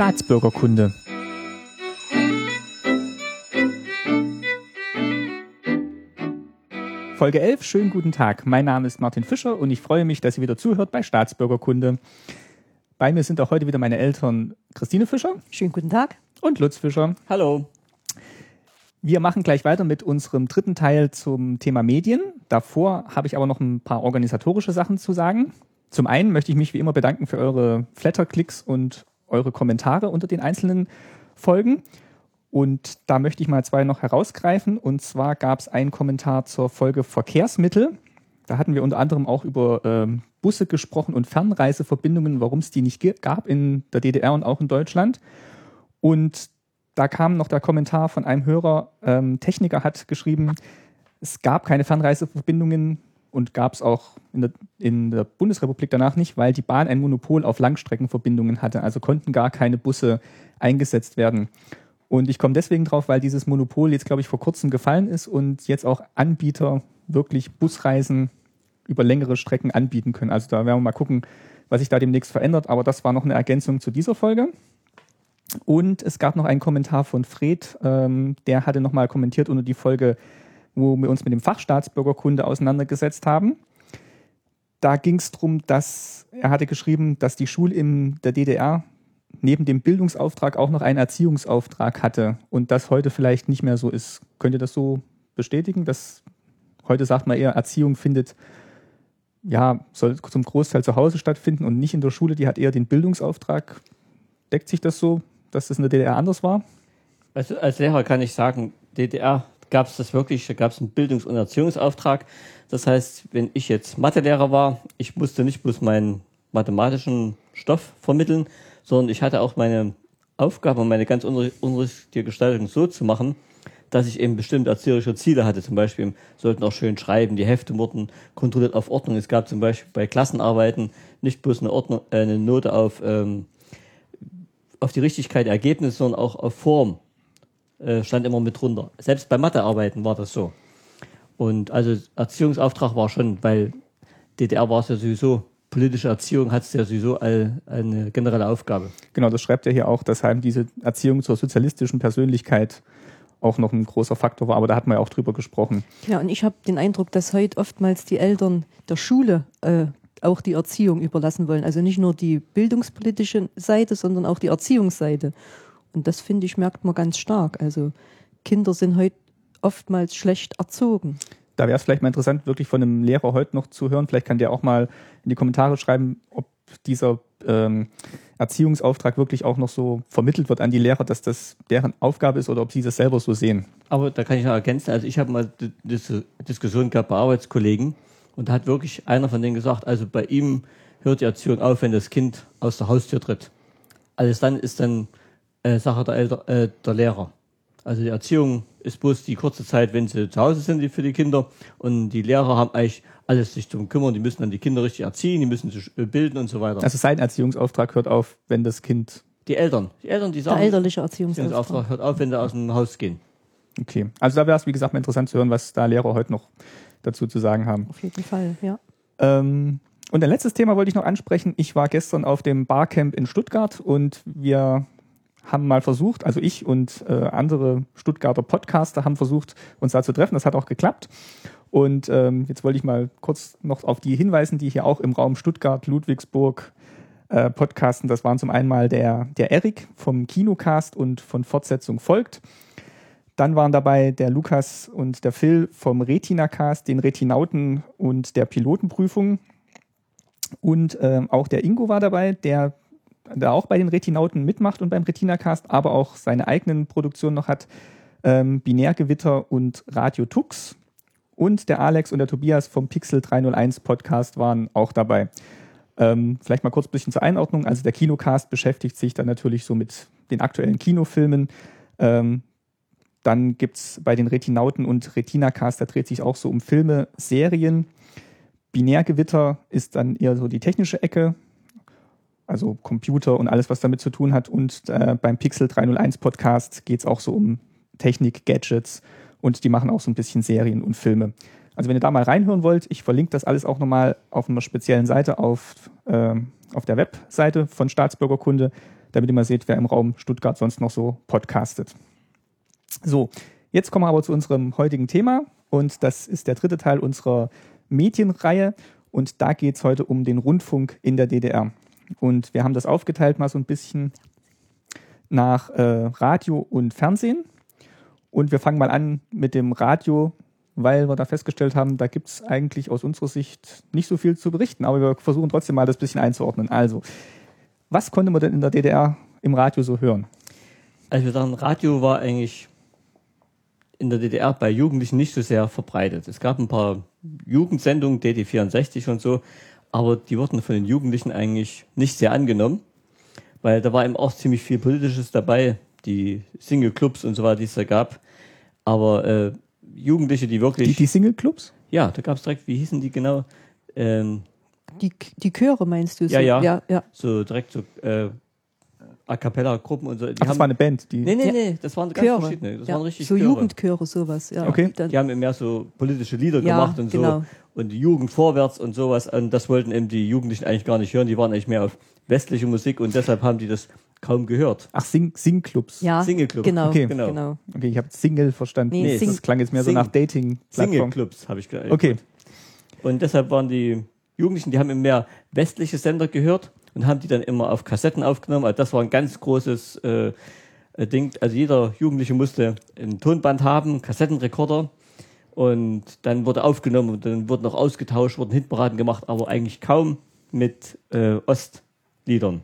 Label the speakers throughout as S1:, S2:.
S1: Staatsbürgerkunde. Folge 11, schönen guten Tag. Mein Name ist Martin Fischer und ich freue mich, dass ihr wieder zuhört bei Staatsbürgerkunde. Bei mir sind auch heute wieder meine Eltern Christine Fischer.
S2: Schönen guten Tag.
S1: Und Lutz Fischer.
S3: Hallo.
S1: Wir machen gleich weiter mit unserem dritten Teil zum Thema Medien. Davor habe ich aber noch ein paar organisatorische Sachen zu sagen. Zum einen möchte ich mich wie immer bedanken für eure Flatterklicks und eure Kommentare unter den einzelnen Folgen. Und da möchte ich mal zwei noch herausgreifen. Und zwar gab es einen Kommentar zur Folge Verkehrsmittel. Da hatten wir unter anderem auch über ähm, Busse gesprochen und Fernreiseverbindungen, warum es die nicht gab in der DDR und auch in Deutschland. Und da kam noch der Kommentar von einem Hörer, ähm, Techniker hat geschrieben, es gab keine Fernreiseverbindungen und gab es auch in der, in der Bundesrepublik danach nicht, weil die Bahn ein Monopol auf Langstreckenverbindungen hatte. Also konnten gar keine Busse eingesetzt werden. Und ich komme deswegen drauf, weil dieses Monopol jetzt, glaube ich, vor kurzem gefallen ist und jetzt auch Anbieter wirklich Busreisen über längere Strecken anbieten können. Also da werden wir mal gucken, was sich da demnächst verändert. Aber das war noch eine Ergänzung zu dieser Folge. Und es gab noch einen Kommentar von Fred, ähm, der hatte nochmal kommentiert unter die Folge, wo wir uns mit dem Fach Staatsbürgerkunde auseinandergesetzt haben. Da ging es darum, dass er hatte geschrieben, dass die Schule in der DDR neben dem Bildungsauftrag auch noch einen Erziehungsauftrag hatte und das heute vielleicht nicht mehr so ist. Könnt ihr das so bestätigen? Dass heute sagt man eher, Erziehung findet, ja, soll zum Großteil zu Hause stattfinden und nicht in der Schule, die hat eher den Bildungsauftrag. Deckt sich das so, dass das in der DDR anders war?
S3: Also als Lehrer kann ich sagen, DDR gab es das wirklich, da gab es einen Bildungs- und Erziehungsauftrag. Das heißt, wenn ich jetzt Mathelehrer war, ich musste nicht bloß meinen mathematischen Stoff vermitteln, sondern ich hatte auch meine Aufgabe meine ganz unterrichtliche Gestaltung so zu machen, dass ich eben bestimmte erzieherische Ziele hatte. Zum Beispiel sollten auch schön schreiben, die Hefte wurden kontrolliert auf Ordnung. Es gab zum Beispiel bei Klassenarbeiten nicht bloß eine, Ordnung, äh, eine Note auf, ähm, auf die Richtigkeit der Ergebnisse, sondern auch auf Form äh, stand immer mit drunter. Selbst bei Mathearbeiten war das so. Und also Erziehungsauftrag war schon, weil DDR war es ja sowieso politische Erziehung hat es ja sowieso eine generelle Aufgabe.
S1: Genau, das schreibt er hier auch, dass halt diese Erziehung zur sozialistischen Persönlichkeit auch noch ein großer Faktor war, aber da hat man ja auch drüber gesprochen.
S2: Ja, und ich habe den Eindruck, dass heute oftmals die Eltern der Schule äh, auch die Erziehung überlassen wollen. Also nicht nur die bildungspolitische Seite, sondern auch die Erziehungsseite. Und das finde ich, merkt man ganz stark. Also Kinder sind heute oftmals schlecht erzogen
S1: da wäre es vielleicht mal interessant, wirklich von einem Lehrer heute noch zu hören. Vielleicht kann der auch mal in die Kommentare schreiben, ob dieser ähm, Erziehungsauftrag wirklich auch noch so vermittelt wird an die Lehrer, dass das deren Aufgabe ist oder ob sie das selber so sehen.
S3: Aber da kann ich noch ergänzen, also ich habe mal diese Diskussion gehabt bei Arbeitskollegen und da hat wirklich einer von denen gesagt, also bei ihm hört die Erziehung auf, wenn das Kind aus der Haustür tritt. Alles dann ist dann äh, Sache der, Elter, äh, der Lehrer. Also die Erziehung ist bloß die kurze Zeit, wenn sie zu Hause sind die für die Kinder. Und die Lehrer haben eigentlich alles sich zum kümmern. Die müssen dann die Kinder richtig erziehen, die müssen sich äh, bilden und so weiter.
S1: Also sein Erziehungsauftrag hört auf, wenn das Kind.
S3: Die Eltern. Die Eltern, die sagen.
S2: Der elterliche Erziehungsauftrag.
S3: Erziehungsauftrag hört auf, wenn sie aus dem Haus gehen.
S1: Okay. Also da wäre es, wie gesagt, mal interessant zu hören, was da Lehrer heute noch dazu zu sagen haben.
S2: Auf jeden Fall, ja.
S1: Ähm, und ein letztes Thema wollte ich noch ansprechen. Ich war gestern auf dem Barcamp in Stuttgart und wir haben mal versucht, also ich und äh, andere Stuttgarter Podcaster haben versucht, uns da zu treffen. Das hat auch geklappt. Und ähm, jetzt wollte ich mal kurz noch auf die hinweisen, die hier auch im Raum Stuttgart, Ludwigsburg äh, podcasten. Das waren zum einen mal der, der Erik vom Kinocast und von Fortsetzung folgt. Dann waren dabei der Lukas und der Phil vom Retina-Cast, den Retinauten und der Pilotenprüfung. Und äh, auch der Ingo war dabei, der der auch bei den Retinauten mitmacht und beim Retina-Cast, aber auch seine eigenen Produktionen noch hat. Ähm, Binärgewitter und Radio Tux. Und der Alex und der Tobias vom Pixel 301 Podcast waren auch dabei. Ähm, vielleicht mal kurz ein bisschen zur Einordnung. Also der Kinocast beschäftigt sich dann natürlich so mit den aktuellen Kinofilmen. Ähm, dann gibt es bei den Retinauten und Retina-Cast, da dreht sich auch so um Filme, Serien. Binärgewitter ist dann eher so die technische Ecke also Computer und alles, was damit zu tun hat. Und äh, beim Pixel 301 Podcast geht es auch so um Technik, Gadgets und die machen auch so ein bisschen Serien und Filme. Also wenn ihr da mal reinhören wollt, ich verlinke das alles auch nochmal auf einer speziellen Seite auf, äh, auf der Webseite von Staatsbürgerkunde. damit ihr mal seht, wer im Raum Stuttgart sonst noch so podcastet. So, jetzt kommen wir aber zu unserem heutigen Thema und das ist der dritte Teil unserer Medienreihe und da geht es heute um den Rundfunk in der DDR. Und wir haben das aufgeteilt mal so ein bisschen nach äh, Radio und Fernsehen. Und wir fangen mal an mit dem Radio, weil wir da festgestellt haben, da gibt es eigentlich aus unserer Sicht nicht so viel zu berichten, aber wir versuchen trotzdem mal das bisschen einzuordnen. Also, was konnte man denn in der DDR im Radio so hören?
S3: Also wir sagen, Radio war eigentlich in der DDR bei Jugendlichen nicht so sehr verbreitet. Es gab ein paar Jugendsendungen, DD64 und so, aber die wurden von den Jugendlichen eigentlich nicht sehr angenommen, weil da war eben auch ziemlich viel Politisches dabei, die Single-Clubs und so weiter, die es da gab. Aber äh, Jugendliche, die wirklich.
S1: Die, die Single-Clubs?
S3: Ja, da gab es direkt, wie hießen die genau? Ähm,
S2: Die, die Chöre meinst du? So?
S3: Ja, ja.
S2: ja, ja.
S3: so direkt so äh, A cappella-Gruppen und so. Die
S1: Ach, das war eine Band. Die,
S3: nee, nee,
S2: Ja.
S3: nee, das waren ganz
S2: Chöre.
S3: verschiedene. Das
S2: ja.
S3: waren richtig
S2: so
S3: Chöre.
S2: Jugendchöre, sowas. Ja.
S1: Okay.
S2: Die dann-
S3: Die haben eben mehr so politische Lieder
S2: Ja,
S3: gemacht und
S2: genau.
S3: so. Und die Jugend vorwärts und sowas. Und das wollten eben die Jugendlichen eigentlich gar nicht hören. Die waren eigentlich mehr auf westliche Musik und deshalb haben die das kaum gehört.
S1: Ach, Sing, Sing-Clubs.
S2: ja,
S3: Single-Club.
S2: Genau,
S1: Okay.
S2: genau.
S3: Genau.
S1: Okay, ich habe Single verstanden.
S2: Nee,
S1: das
S2: Sing-
S1: klang jetzt mehr so
S3: Sing-
S1: nach Dating-Plattform.
S3: Single-Clubs, habe ich gehört.
S1: Okay.
S3: Und deshalb waren die Jugendlichen, die haben eben mehr westliche Sender gehört und haben die dann immer auf Kassetten aufgenommen. Also das war ein ganz großes äh, äh, Ding. Also jeder Jugendliche musste ein Tonband haben, Kassettenrekorder. Und dann wurde aufgenommen und dann wurden noch ausgetauscht, wurden Hitparaden gemacht, aber eigentlich kaum mit äh, Ostliedern.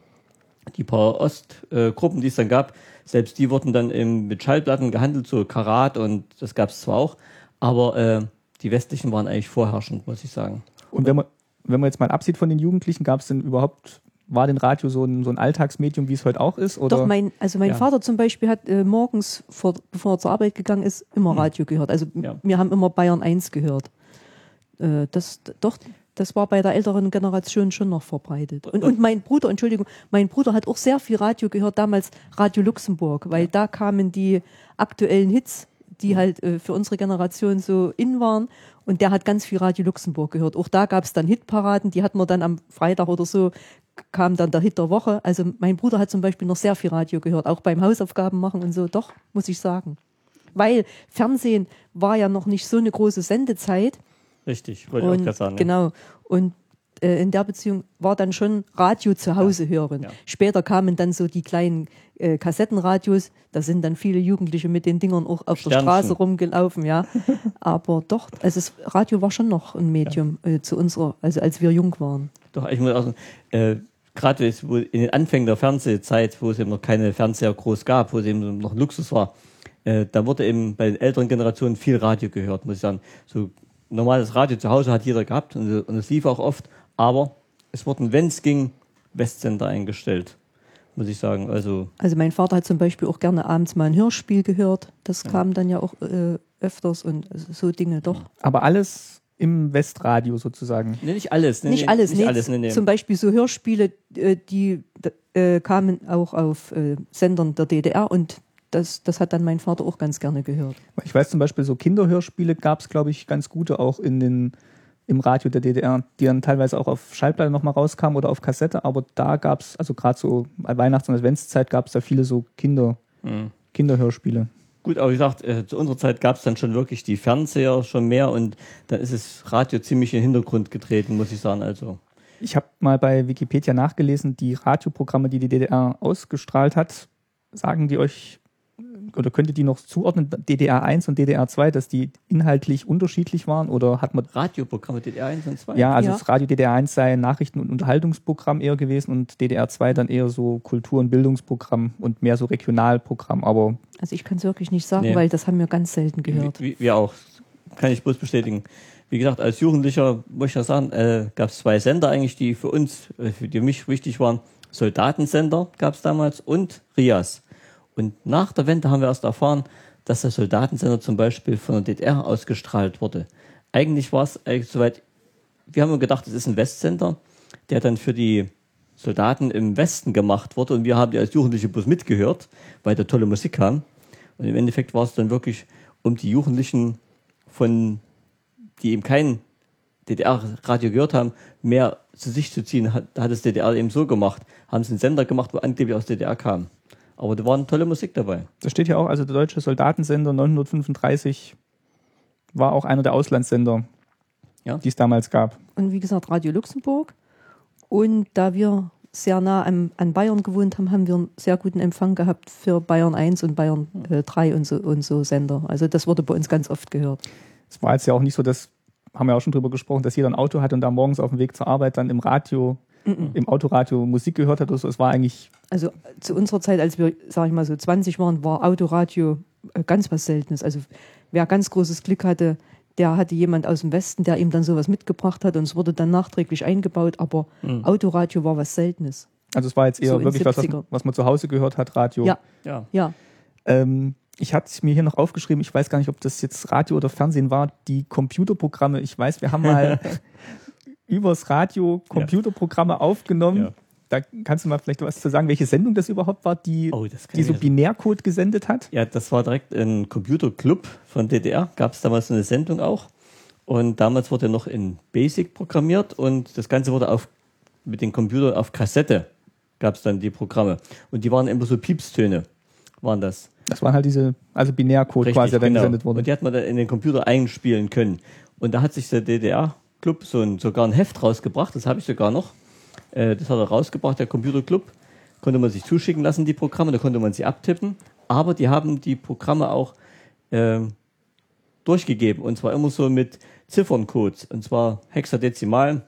S3: Die paar Ostgruppen, äh, die es dann gab, selbst die wurden dann im, mit Schallplatten gehandelt, so Karat und das gab es zwar auch, aber äh, die westlichen waren eigentlich vorherrschend, muss ich sagen.
S1: Und wenn man, wenn man jetzt mal absieht von den Jugendlichen, gab es denn überhaupt, war denn Radio so ein, so ein Alltagsmedium, wie es heute auch ist? Oder?
S2: Doch, mein, also mein
S1: Ja.
S2: Vater zum Beispiel hat äh, morgens, vor, bevor er zur Arbeit gegangen ist, immer Radio gehört. Also
S3: Ja.
S2: wir haben immer Bayern 1 gehört. Äh, das, doch, das war bei der älteren Generation schon noch verbreitet. Und, und mein Bruder, Entschuldigung, mein Bruder hat auch sehr viel Radio gehört, damals Radio Luxemburg, weil da kamen die aktuellen Hits, die halt äh, für unsere Generation so in waren. Und der hat ganz viel Radio Luxemburg gehört. Auch da gab es dann Hitparaden, die hatten wir dann am Freitag oder so, kam dann der Hit der Woche. Also mein Bruder hat zum Beispiel noch sehr viel Radio gehört, auch beim Hausaufgaben machen und so. Doch, muss ich sagen. Weil Fernsehen war ja noch nicht so eine große Sendezeit.
S3: Richtig, wollte ich auch gerade sagen. ja.
S2: Genau. Und äh, in der Beziehung war dann schon Radio zu Hause hören.
S3: ja.
S2: Später kamen dann so die kleinen äh, Kassettenradios. Da sind dann viele Jugendliche mit den Dingern auch auf der
S3: Sternchen.
S2: Straße rumgelaufen, ja. Aber doch, also das Radio war schon noch ein Medium äh, zu unserer, also als wir jung waren.
S3: Doch, ich muss auch sagen, äh, gerade in den Anfängen der Fernsehzeit, wo es eben noch keine Fernseher groß gab, wo es eben noch Luxus war, äh, da wurde eben bei den älteren Generationen viel Radio gehört, muss ich sagen. So normales Radio zu Hause hat jeder gehabt und, und es lief auch oft, aber es wurden, wenn es ging, Westsender eingestellt, muss ich sagen. Also
S2: Also mein Vater hat zum Beispiel auch gerne abends mal ein Hörspiel gehört. Das kam dann ja auch äh, öfters und also so Dinge doch.
S1: Aber alles im Westradio sozusagen.
S3: nee, nicht alles. Nee,
S2: nicht
S3: nee,
S2: alles,
S3: nicht
S2: nee.
S3: alles. Nee, nee.
S2: Zum Beispiel so Hörspiele, äh, die äh, kamen auch auf äh, Sendern der DDR und das, das hat dann mein Vater auch ganz gerne gehört.
S1: Ich weiß zum Beispiel, so Kinderhörspiele gab es, glaube ich, ganz gute auch in den, im Radio der DDR, die dann teilweise auch auf Schallplatte nochmal rauskamen oder auf Kassette, aber da gab es, also gerade so bei Weihnachts- und Adventszeit gab es da viele so Kinder,
S3: Mhm.
S1: Kinderhörspiele.
S3: Gut, aber wie gesagt, äh, zu unserer Zeit gab es dann schon wirklich die Fernseher schon mehr und dann ist das Radio ziemlich in den Hintergrund getreten, muss ich sagen. Also
S1: Ich habe mal bei Wikipedia nachgelesen, die Radioprogramme, die die DDR ausgestrahlt hat, sagen die euch oder könnt ihr die noch zuordnen, DDR 1 und DDR 2, dass die inhaltlich unterschiedlich waren oder hat man
S3: Radioprogramme DDR 1 und 2?
S1: Ja, also
S2: Ja.
S1: das Radio DDR 1 sei ein Nachrichten- und Unterhaltungsprogramm eher gewesen und DDR 2 dann eher so Kultur- und Bildungsprogramm und mehr so Regionalprogramm. Aber
S2: Also ich kann es wirklich nicht sagen,
S3: Nee.
S2: weil das haben wir ganz selten gehört.
S3: Wie, wie, wir auch. Kann ich bloß bestätigen. Wie gesagt, als Jugendlicher, muss ich ja sagen, äh, gab es zwei Sender eigentlich, die für uns, äh, für die mich wichtig waren. Soldatensender gab es damals und Rias. Und nach der Wende haben wir erst erfahren, dass der Soldatensender zum Beispiel von der DDR ausgestrahlt wurde. Eigentlich war es, äh, soweit, wir haben gedacht, es ist ein Westsender, der dann für die Soldaten im Westen gemacht wurde und wir haben die als Jugendliche bloß mitgehört, weil da tolle Musik kam. Und im Endeffekt war es dann wirklich um die Jugendlichen von, die eben kein DDR-Radio gehört haben, mehr zu sich zu ziehen, hat, hat das DDR eben so gemacht. Haben sie einen Sender gemacht, wo angeblich aus DDR kam. Aber da war eine tolle Musik dabei.
S1: Da steht ja auch, also der deutsche Soldatensender 935 war auch einer der Auslandssender,
S3: Ja.
S1: die es damals gab.
S2: Und wie gesagt, Radio Luxemburg. Und da wir sehr nah an, an Bayern gewohnt haben, haben wir einen sehr guten Empfang gehabt für Bayern 1 und Bayern äh, 3 und so, und so Sender. Also das wurde bei uns ganz oft gehört.
S1: Es war jetzt ja auch nicht so, dass, haben wir auch schon drüber gesprochen, dass jeder ein Auto hat und da morgens auf dem Weg zur Arbeit dann im Radio, im Autoradio Musik gehört hat oder so. Es war eigentlich,
S2: Also zu unserer Zeit, als wir, sag ich mal, so 20 waren, war Autoradio äh, ganz was Seltenes. Also wer ganz großes Glück hatte, der hatte jemand aus dem Westen, der ihm dann sowas mitgebracht hat und es wurde dann nachträglich eingebaut, aber Autoradio war was Seltenes.
S1: also es war jetzt eher
S2: So
S1: wirklich was, was,
S2: 70er.
S1: was man zu Hause gehört hat, Radio.
S2: Ja,
S3: Ja.
S2: ja.
S1: Ähm, ich hatte mir hier noch aufgeschrieben, ich weiß gar nicht, ob das jetzt Radio oder Fernsehen war, die Computerprogramme. Ich weiß, wir haben mal übers Radio Computerprogramme aufgenommen.
S3: Ja.
S1: Da kannst du mal vielleicht was zu sagen, welche Sendung das überhaupt war, die,
S3: Oh,
S1: die so. Binärcode gesendet hat.
S3: Ja, das war direkt ein Computerclub von DDR. Gab es damals so eine Sendung auch. Und damals wurde noch in Basic programmiert und das Ganze wurde auf, mit dem Computer auf Kassette gab es dann die Programme. Und die waren immer so Piepstöne, waren das.
S1: Das waren halt diese, also Binärcode quasi, der dann
S3: genau.
S1: gesendet wurde.
S3: Und die hat man dann in den Computer einspielen können. Und da hat sich der DDR-Club so ein, sogar ein Heft rausgebracht, das habe ich sogar noch. Äh, das hat er rausgebracht, der Computerclub. Konnte man sich zuschicken lassen, die Programme, da konnte man sie abtippen. Aber die haben die Programme auch ähm, durchgegeben. Und zwar immer so mit Zifferncodes. Und zwar Hexadezimal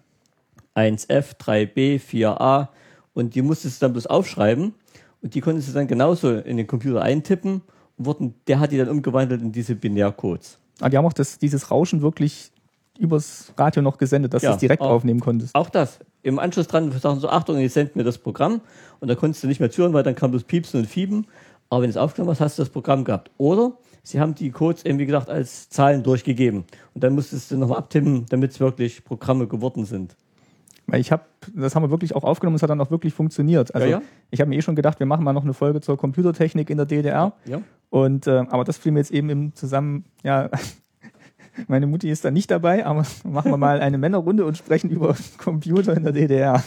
S3: 1F, 3B, 4A. Und die musstest du dann bloß aufschreiben. Und die konntest du dann genauso in den Computer eintippen. Und wurden, der hat die dann umgewandelt in diese Binärcodes.
S1: Ah, die haben auch das, dieses Rauschen wirklich übers Radio noch gesendet, dass
S3: Ja,
S1: du es direkt
S3: auch-
S1: aufnehmen konntest.
S3: Auch das. Im Anschluss dran sagen so, Achtung, ihr sendet mir das Programm. Und da konntest du nicht mehr zuhören, weil dann kam das Piepsen und Fieben. Aber wenn du es aufgenommen hast, hast du das Programm gehabt. Oder sie haben die Codes eben, wie gesagt, als Zahlen durchgegeben. Und dann musstest du nochmal abtippen, damit es wirklich Programme geworden sind.
S1: Weil ich habe, das haben wir wirklich auch aufgenommen, es hat dann auch wirklich funktioniert. Also
S3: Ja, ja.
S1: ich habe mir eh schon gedacht, wir machen mal noch eine Folge zur Computertechnik in der DDR.
S3: Ja.
S1: Und äh, aber das fiel mir jetzt eben im Zusammen, ja, meine Mutti ist da nicht dabei, aber machen wir mal eine Männerrunde und sprechen über Computer in der DDR.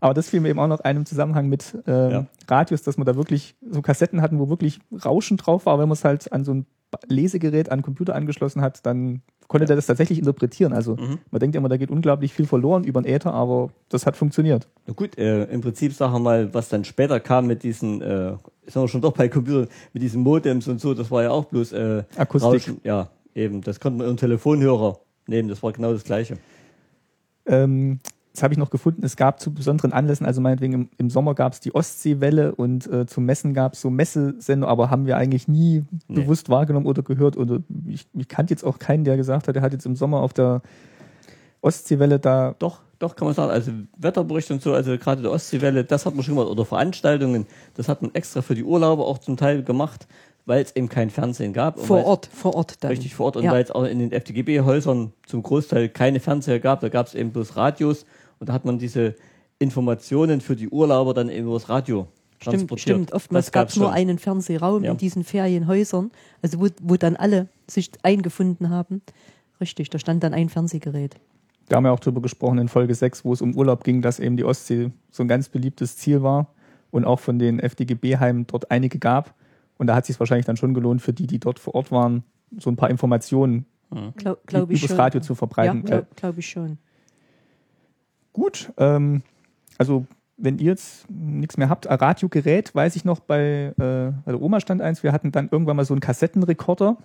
S1: Aber das fiel mir eben auch noch einem Zusammenhang mit äh,
S3: Ja.
S1: Radios, dass man da wirklich so Kassetten hatten, wo wirklich Rauschen drauf war. Wenn man es halt an so ein Lesegerät an Computer angeschlossen hat, dann konnte der das tatsächlich interpretieren. Also
S3: Mhm.
S1: man denkt immer, da geht unglaublich viel verloren über den Äther, aber das hat funktioniert.
S3: Na gut, äh, im Prinzip sagen wir mal, was dann später kam mit diesen, äh, sind wir schon doch bei Computern, mit diesen Modems und so, das war ja auch bloß äh,
S1: Akustik.
S3: Rauschen. Ja, eben, das konnte man im Telefonhörer nehmen, das war genau das Gleiche.
S1: Ähm, das habe ich noch gefunden. Es gab zu besonderen Anlässen, also meinetwegen im, im Sommer gab es die Ostseewelle und äh, zum Messen gab es so Messesender, aber haben wir eigentlich nie
S3: Nee.
S1: bewusst wahrgenommen oder gehört. Oder ich, ich kannte jetzt auch keinen, der gesagt hat, er hat jetzt im Sommer auf der Ostseewelle da.
S3: Doch, doch, kann man sagen, also Wetterbericht und so, also gerade der Ostseewelle, das hat man schon gemacht, oder Veranstaltungen, das hat man extra für die Urlauber auch zum Teil gemacht, weil es eben kein Fernsehen gab. und
S2: Vor Ort, vor Ort dann.
S3: Richtig vor Ort und
S2: Ja.
S3: weil es auch in den FDGB-Häusern zum Großteil keine Fernseher gab, da gab es eben bloß Radios und da hat man diese Informationen für die Urlauber dann eben übers Radio
S2: Stimmt,
S3: transportiert.
S2: stimmt. Oftmals gab es nur einen Fernsehraum
S3: Ja.
S2: in diesen Ferienhäusern, also wo, wo dann alle sich eingefunden haben. Richtig, da stand dann ein Fernsehgerät.
S1: Da haben wir auch drüber gesprochen in Folge 6, wo es um Urlaub ging, dass eben die Ostsee so ein ganz beliebtes Ziel war und auch von den FDGB-Heimen dort einige gab. Und da hat es sich wahrscheinlich dann schon gelohnt, für die, die dort vor Ort waren, so ein paar Informationen
S2: Glaube glaub
S1: übers
S2: schon.
S1: Radio zu
S2: ja,
S1: verbreiten. Äh,
S2: glaube glaub ich schon.
S1: Gut, ähm, also wenn ihr jetzt nichts mehr habt, ein Radiogerät, weiß ich noch, bei, äh, bei der Oma stand eins, wir hatten dann irgendwann mal so einen Kassettenrekorder,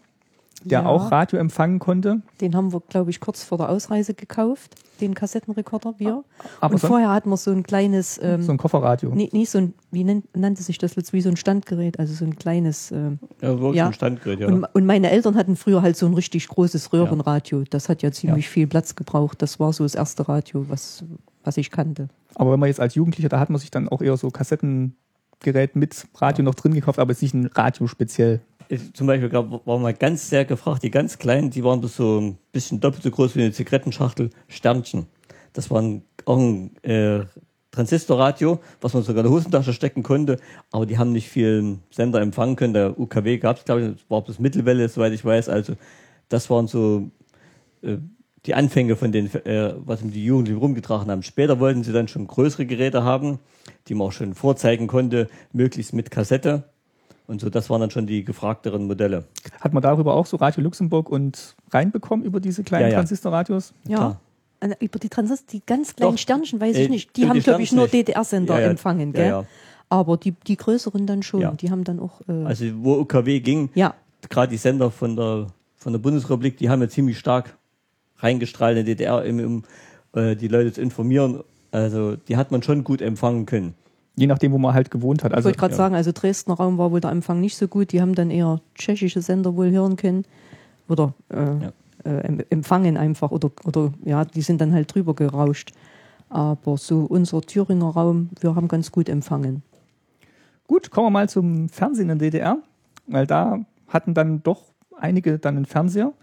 S1: der
S2: Ja.
S1: auch Radio empfangen konnte.
S2: Den haben wir, glaube ich, kurz vor der Ausreise gekauft, den Kassettenrekorder, wir.
S1: Aber
S2: Und
S1: sonst-
S2: vorher hatten wir so ein kleines, ähm,
S1: So ein Kofferradio.
S2: nee, nee, so ein, wie nennt, nannte sich das jetzt, wie so ein Standgerät, also so ein kleines. ähm,
S3: Ja, wirklich
S2: Ja.
S3: ein Standgerät, ja.
S2: und, und meine Eltern hatten früher halt so ein richtig großes Röhrenradio. Das hat ja ziemlich viel Platz gebraucht. Das war so das erste Radio, was, was ich kannte.
S1: Aber wenn man jetzt als Jugendlicher, da hat man sich dann auch eher so Kassettengerät mit Radio noch drin gekauft, aber jetzt nicht ein Radio speziell.
S3: Ich, zum Beispiel glaub, war mal ganz sehr gefragt, die ganz kleinen, die waren bloß so ein bisschen doppelt so groß wie eine Zigarettenschachtel, Sternchen. Das war auch ein äh, Transistorradio, was man sogar in der Hosentasche stecken konnte, aber die haben nicht viel Sender empfangen können. Der UKW gab es, glaube ich, das war bloß Mittelwelle, soweit ich weiß. Also das waren so äh, die Anfänge von den, äh, was die Jugendlichen rumgetragen haben. Später wollten sie dann schon größere Geräte haben, die man auch schon vorzeigen konnte, möglichst mit Kassette. Und so, das waren dann schon die gefragteren Modelle.
S1: Hat man darüber auch so Radio Luxemburg und reinbekommen über diese kleinen
S3: Ja, ja.
S1: Transistorradios?
S2: Ja.
S3: Klar.
S2: Äh, Über die Transistor, die ganz kleinen
S3: Doch.
S2: Sternchen weiß
S3: Äh,
S2: ich nicht. Die haben, glaube ich, nur. DDR-Sender
S3: Ja, ja.
S2: empfangen,
S3: Ja,
S2: gell?
S3: ja.
S2: Aber die, die größeren dann schon.
S3: Ja.
S2: Die haben dann auch. Äh,
S3: Also wo UKW ging,
S2: ja,
S3: gerade die Sender von der, von der Bundesrepublik, die haben ja ziemlich stark reingestrahlt in die DDR, um, um äh, die Leute zu informieren. Also die hat man schon gut empfangen können.
S1: Je nachdem, wo man halt gewohnt hat.
S2: ich
S1: Also
S2: wollte gerade
S3: ja.
S2: sagen, also Dresdner Raum war wohl der Empfang nicht so gut. Die haben dann eher tschechische Sender wohl hören können. Oder äh,
S3: Ja.
S2: äh, em- empfangen einfach. Oder, oder ja, die sind dann halt drüber gerauscht. Aber so unser Thüringer Raum, wir haben ganz gut empfangen.
S1: gut, kommen wir mal zum Fernsehen in der DDR, weil da hatten dann doch einige dann einen Fernseher.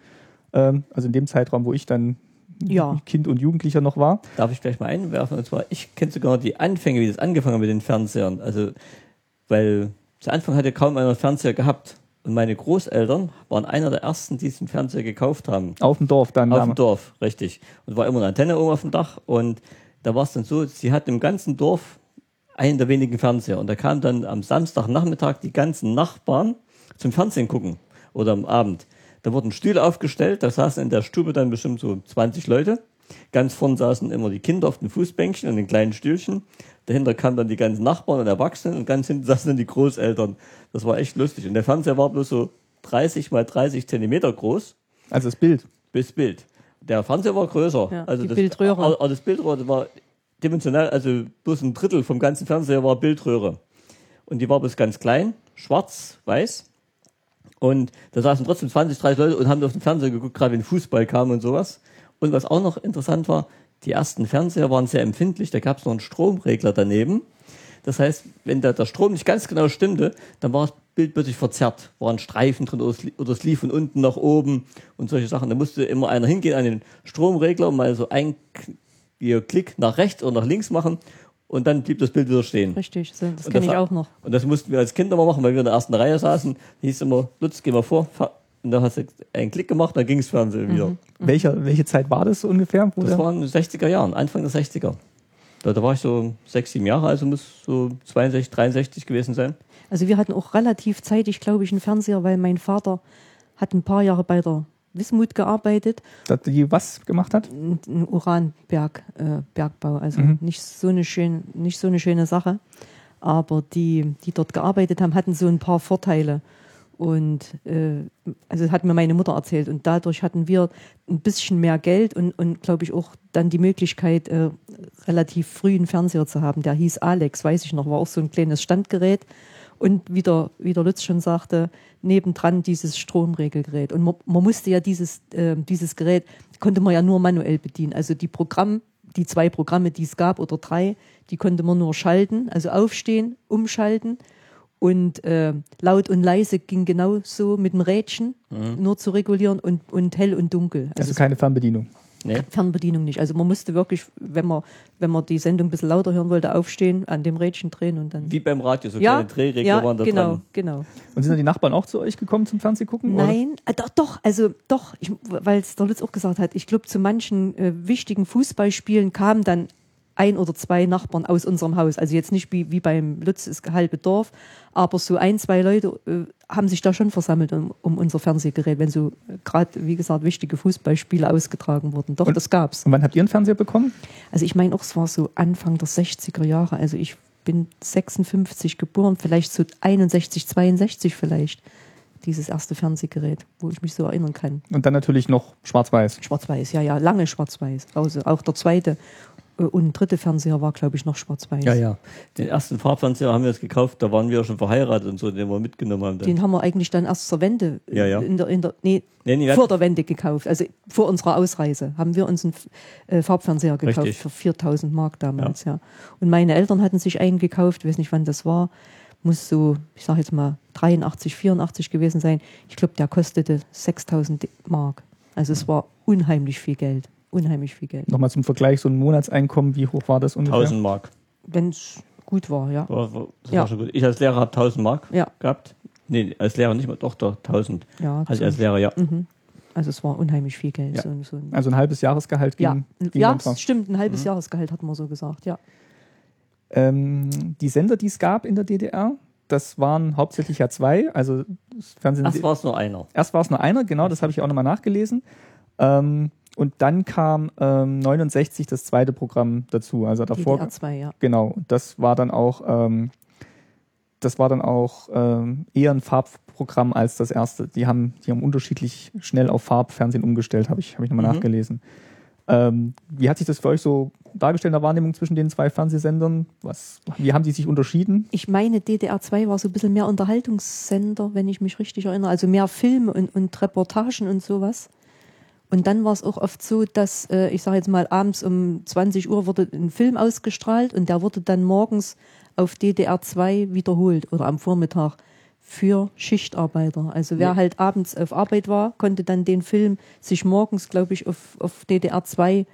S1: Ähm, also in dem Zeitraum, wo ich dann
S2: Ja.
S1: Kind und Jugendlicher noch war.
S3: Darf ich gleich mal einwerfen? Und zwar, ich kenne sogar die Anfänge, wie das angefangen hat mit den Fernsehern. Also, weil zu Anfang hatte kaum einer einen Fernseher gehabt. Und meine Großeltern waren einer der ersten, die diesen Fernseher gekauft haben.
S1: Auf dem Dorf dann.
S3: Auf dem Dorf, richtig. Und war immer eine Antenne oben auf dem Dach. Und da war es dann so, sie hatten im ganzen Dorf einen der wenigen Fernseher. Und da kamen dann am Samstagnachmittag die ganzen Nachbarn zum Fernsehen gucken. Oder am Abend. Da wurden Stühle aufgestellt, da saßen in der Stube dann bestimmt so 20 Leute. Ganz vorn saßen immer die Kinder auf den Fußbänkchen und den kleinen Stühlchen. Dahinter kamen dann die ganzen Nachbarn und Erwachsenen und ganz hinten saßen dann die Großeltern. Das war echt lustig. Und der Fernseher war bloß so 30 mal 30 Zentimeter groß
S1: Also das Bild.
S3: bis Bild. Der Fernseher war größer.
S2: Ja,
S3: also
S2: die
S3: das,
S2: Bildröhre.
S3: Aber das Bildröhre das war dimensional, also bloß ein Drittel vom ganzen Fernseher war Bildröhre. Und die war bloß ganz klein, schwarz, weiß. Und da saßen trotzdem 20, 30 Leute und haben auf den Fernseher geguckt, gerade wenn Fußball kam und sowas. Und was auch noch interessant war, die ersten Fernseher waren sehr empfindlich, da gab es noch einen Stromregler daneben. Das heißt, wenn da der Strom nicht ganz genau stimmte, dann war das Bild plötzlich verzerrt. Waren Streifen drin oder es, lief von unten nach oben und solche Sachen. Da musste immer einer hingehen an den Stromregler und mal so ihr Klick nach rechts oder nach links machen und dann blieb das Bild wieder stehen.
S2: Richtig, so, das kenne ich auch noch.
S3: Und das mussten wir als Kinder mal machen, weil wir in der ersten Reihe saßen. Hieß immer, Lutz, geh mal vor. Und dann hast du einen Klick gemacht, dann ging das Fernsehen wieder.
S1: Welcher, welche Zeit war das so ungefähr? Wo
S3: Das
S1: der-
S3: war in den 60er Jahren, Anfang der 60er. Da, da war ich so sechs, sieben Jahre, also muss so 62, 63 gewesen sein.
S2: Also wir hatten auch relativ zeitig, glaube ich, einen Fernseher, weil mein Vater hat ein paar Jahre bei der Wismut gearbeitet,
S1: dass die was gemacht hat?
S2: ein ein Uranberg, äh, Bergbau. Also
S1: Mhm.
S2: nicht so eine schön, nicht so eine schöne Sache. Aber die, die dort gearbeitet haben, hatten so ein paar Vorteile. Und äh, also hat mir meine Mutter erzählt. Und dadurch hatten wir ein bisschen mehr Geld und, und glaube ich auch dann die Möglichkeit, äh, relativ früh einen Fernseher zu haben. Der hieß Alex, weiß ich noch, war auch so ein kleines Standgerät. Und wie der, wie der Lutz schon sagte, nebendran dieses Stromregelgerät. Und man, man musste ja dieses, äh, dieses Gerät, konnte man ja nur manuell bedienen. Also die Programm, die zwei Programme, die es gab oder drei, die konnte man nur schalten, also aufstehen, umschalten. Und äh, laut und leise ging genauso mit dem Rädchen, nur zu regulieren und, und hell und dunkel.
S1: Also keine Fernbedienung.
S3: Nee.
S2: Fernbedienung nicht. Also man musste wirklich, wenn man, wenn man die Sendung ein bisschen lauter hören wollte, aufstehen, an dem Rädchen drehen und dann.
S3: Wie beim Radio, so
S2: ja,
S3: kleine Drehregler
S2: ja,
S3: waren da
S2: genau,
S3: dran.
S2: genau.
S1: Und sind dann die Nachbarn auch zu euch gekommen zum Fernsehgucken? oder?
S2: Nein, äh, doch, doch, also doch, weil es der Lutz auch gesagt hat, ich glaube, zu manchen äh, wichtigen Fußballspielen kamen dann ein oder zwei Nachbarn aus unserem Haus. Also jetzt nicht wie, wie beim Lutz, das halbe Dorf, aber so ein, zwei Leute äh, haben sich da schon versammelt um, um unser Fernsehgerät, wenn so äh, gerade, wie gesagt, wichtige Fußballspiele ausgetragen wurden. Doch,
S1: Und-
S2: das gab's.
S1: Und wann habt ihr einen Fernseher bekommen?
S2: Also ich meine auch, es war so Anfang der 60er Jahre. Also ich bin 56 geboren, vielleicht so 61, 62 vielleicht. Dieses erste Fernsehgerät, wo ich mich so erinnern kann.
S1: Und dann natürlich noch schwarz-weiß.
S2: Schwarz-Weiß, ja, ja, lange schwarz-weiß. Also auch der zweite äh, und dritte Fernseher war, glaube ich, noch schwarz-weiß.
S3: Ja, ja. Den ersten Farbfernseher haben wir jetzt gekauft, da waren wir schon verheiratet und so, den wir mitgenommen haben. Dann.
S2: Den haben wir eigentlich dann erst zur Wende,
S3: Ja, ja.
S2: In der, in der, nee,
S3: Nee, nee,
S2: vor der Wende gekauft. Also vor unserer Ausreise haben wir uns einen äh, Farbfernseher gekauft
S3: Richtig.
S2: für 4000 Mark damals, ja. Und meine Eltern hatten sich einen gekauft, ich weiß nicht wann das war, muss so, ich sage jetzt mal 83, 84 gewesen sein. Ich glaube, der kostete 6000 Mark. Also es war unheimlich viel Geld. Unheimlich viel Geld.
S1: Nochmal zum Vergleich, so ein Monatseinkommen, wie hoch war das ungefähr?
S3: 1000 Mark.
S2: Wenn es gut war, ja.
S3: War, war, das
S2: Ja.
S3: war schon gut. Ich als Lehrer habe 1000 Mark
S2: Ja,
S3: gehabt. Nee, als Lehrer nicht mehr, doch, doch, 1000.
S2: ja.
S3: Hatte ich
S2: so.
S3: als Lehrer, ja.
S2: Mhm. Also es war unheimlich viel Geld.
S1: Ja.
S2: So, so ein,
S1: Also ein halbes Jahresgehalt ging,
S2: ja,
S1: ging
S2: ja stimmt, ein halbes Jahresgehalt hat man so gesagt, ja.
S1: Ähm, die Sender, die es gab in der DDR, das waren hauptsächlich ja zwei. Also das Fernsehen.
S3: Erst war es nur einer.
S1: Erst war es nur einer, genau, das habe ich auch nochmal nachgelesen. Ähm, und dann kam ähm, 69 das zweite Programm dazu. Also davor,
S2: DDR 2, ja.
S1: genau. Das war dann auch, ähm, das war dann auch ähm, eher ein Farbprogramm als das erste. Die haben, die haben unterschiedlich schnell auf Farbfernsehen umgestellt, habe ich, habe ich nochmal
S3: Mhm.
S1: nachgelesen. Ähm, wie hat sich das für euch so dargestellt in der Wahrnehmung zwischen den zwei Fernsehsendern? Was, wie haben die sich unterschieden?
S2: Ich meine, DDR 2 war so ein bisschen mehr Unterhaltungssender, wenn ich mich richtig erinnere. Also mehr Filme und, und Reportagen und sowas. Und dann war es auch oft so, dass, äh, ich sage jetzt mal, abends um 20 Uhr wurde ein Film ausgestrahlt und der wurde dann morgens auf DDR 2 wiederholt oder am Vormittag für Schichtarbeiter. Also wer
S3: Ja.
S2: halt abends auf Arbeit war, konnte dann den Film sich morgens, glaube ich, auf, auf DDR 2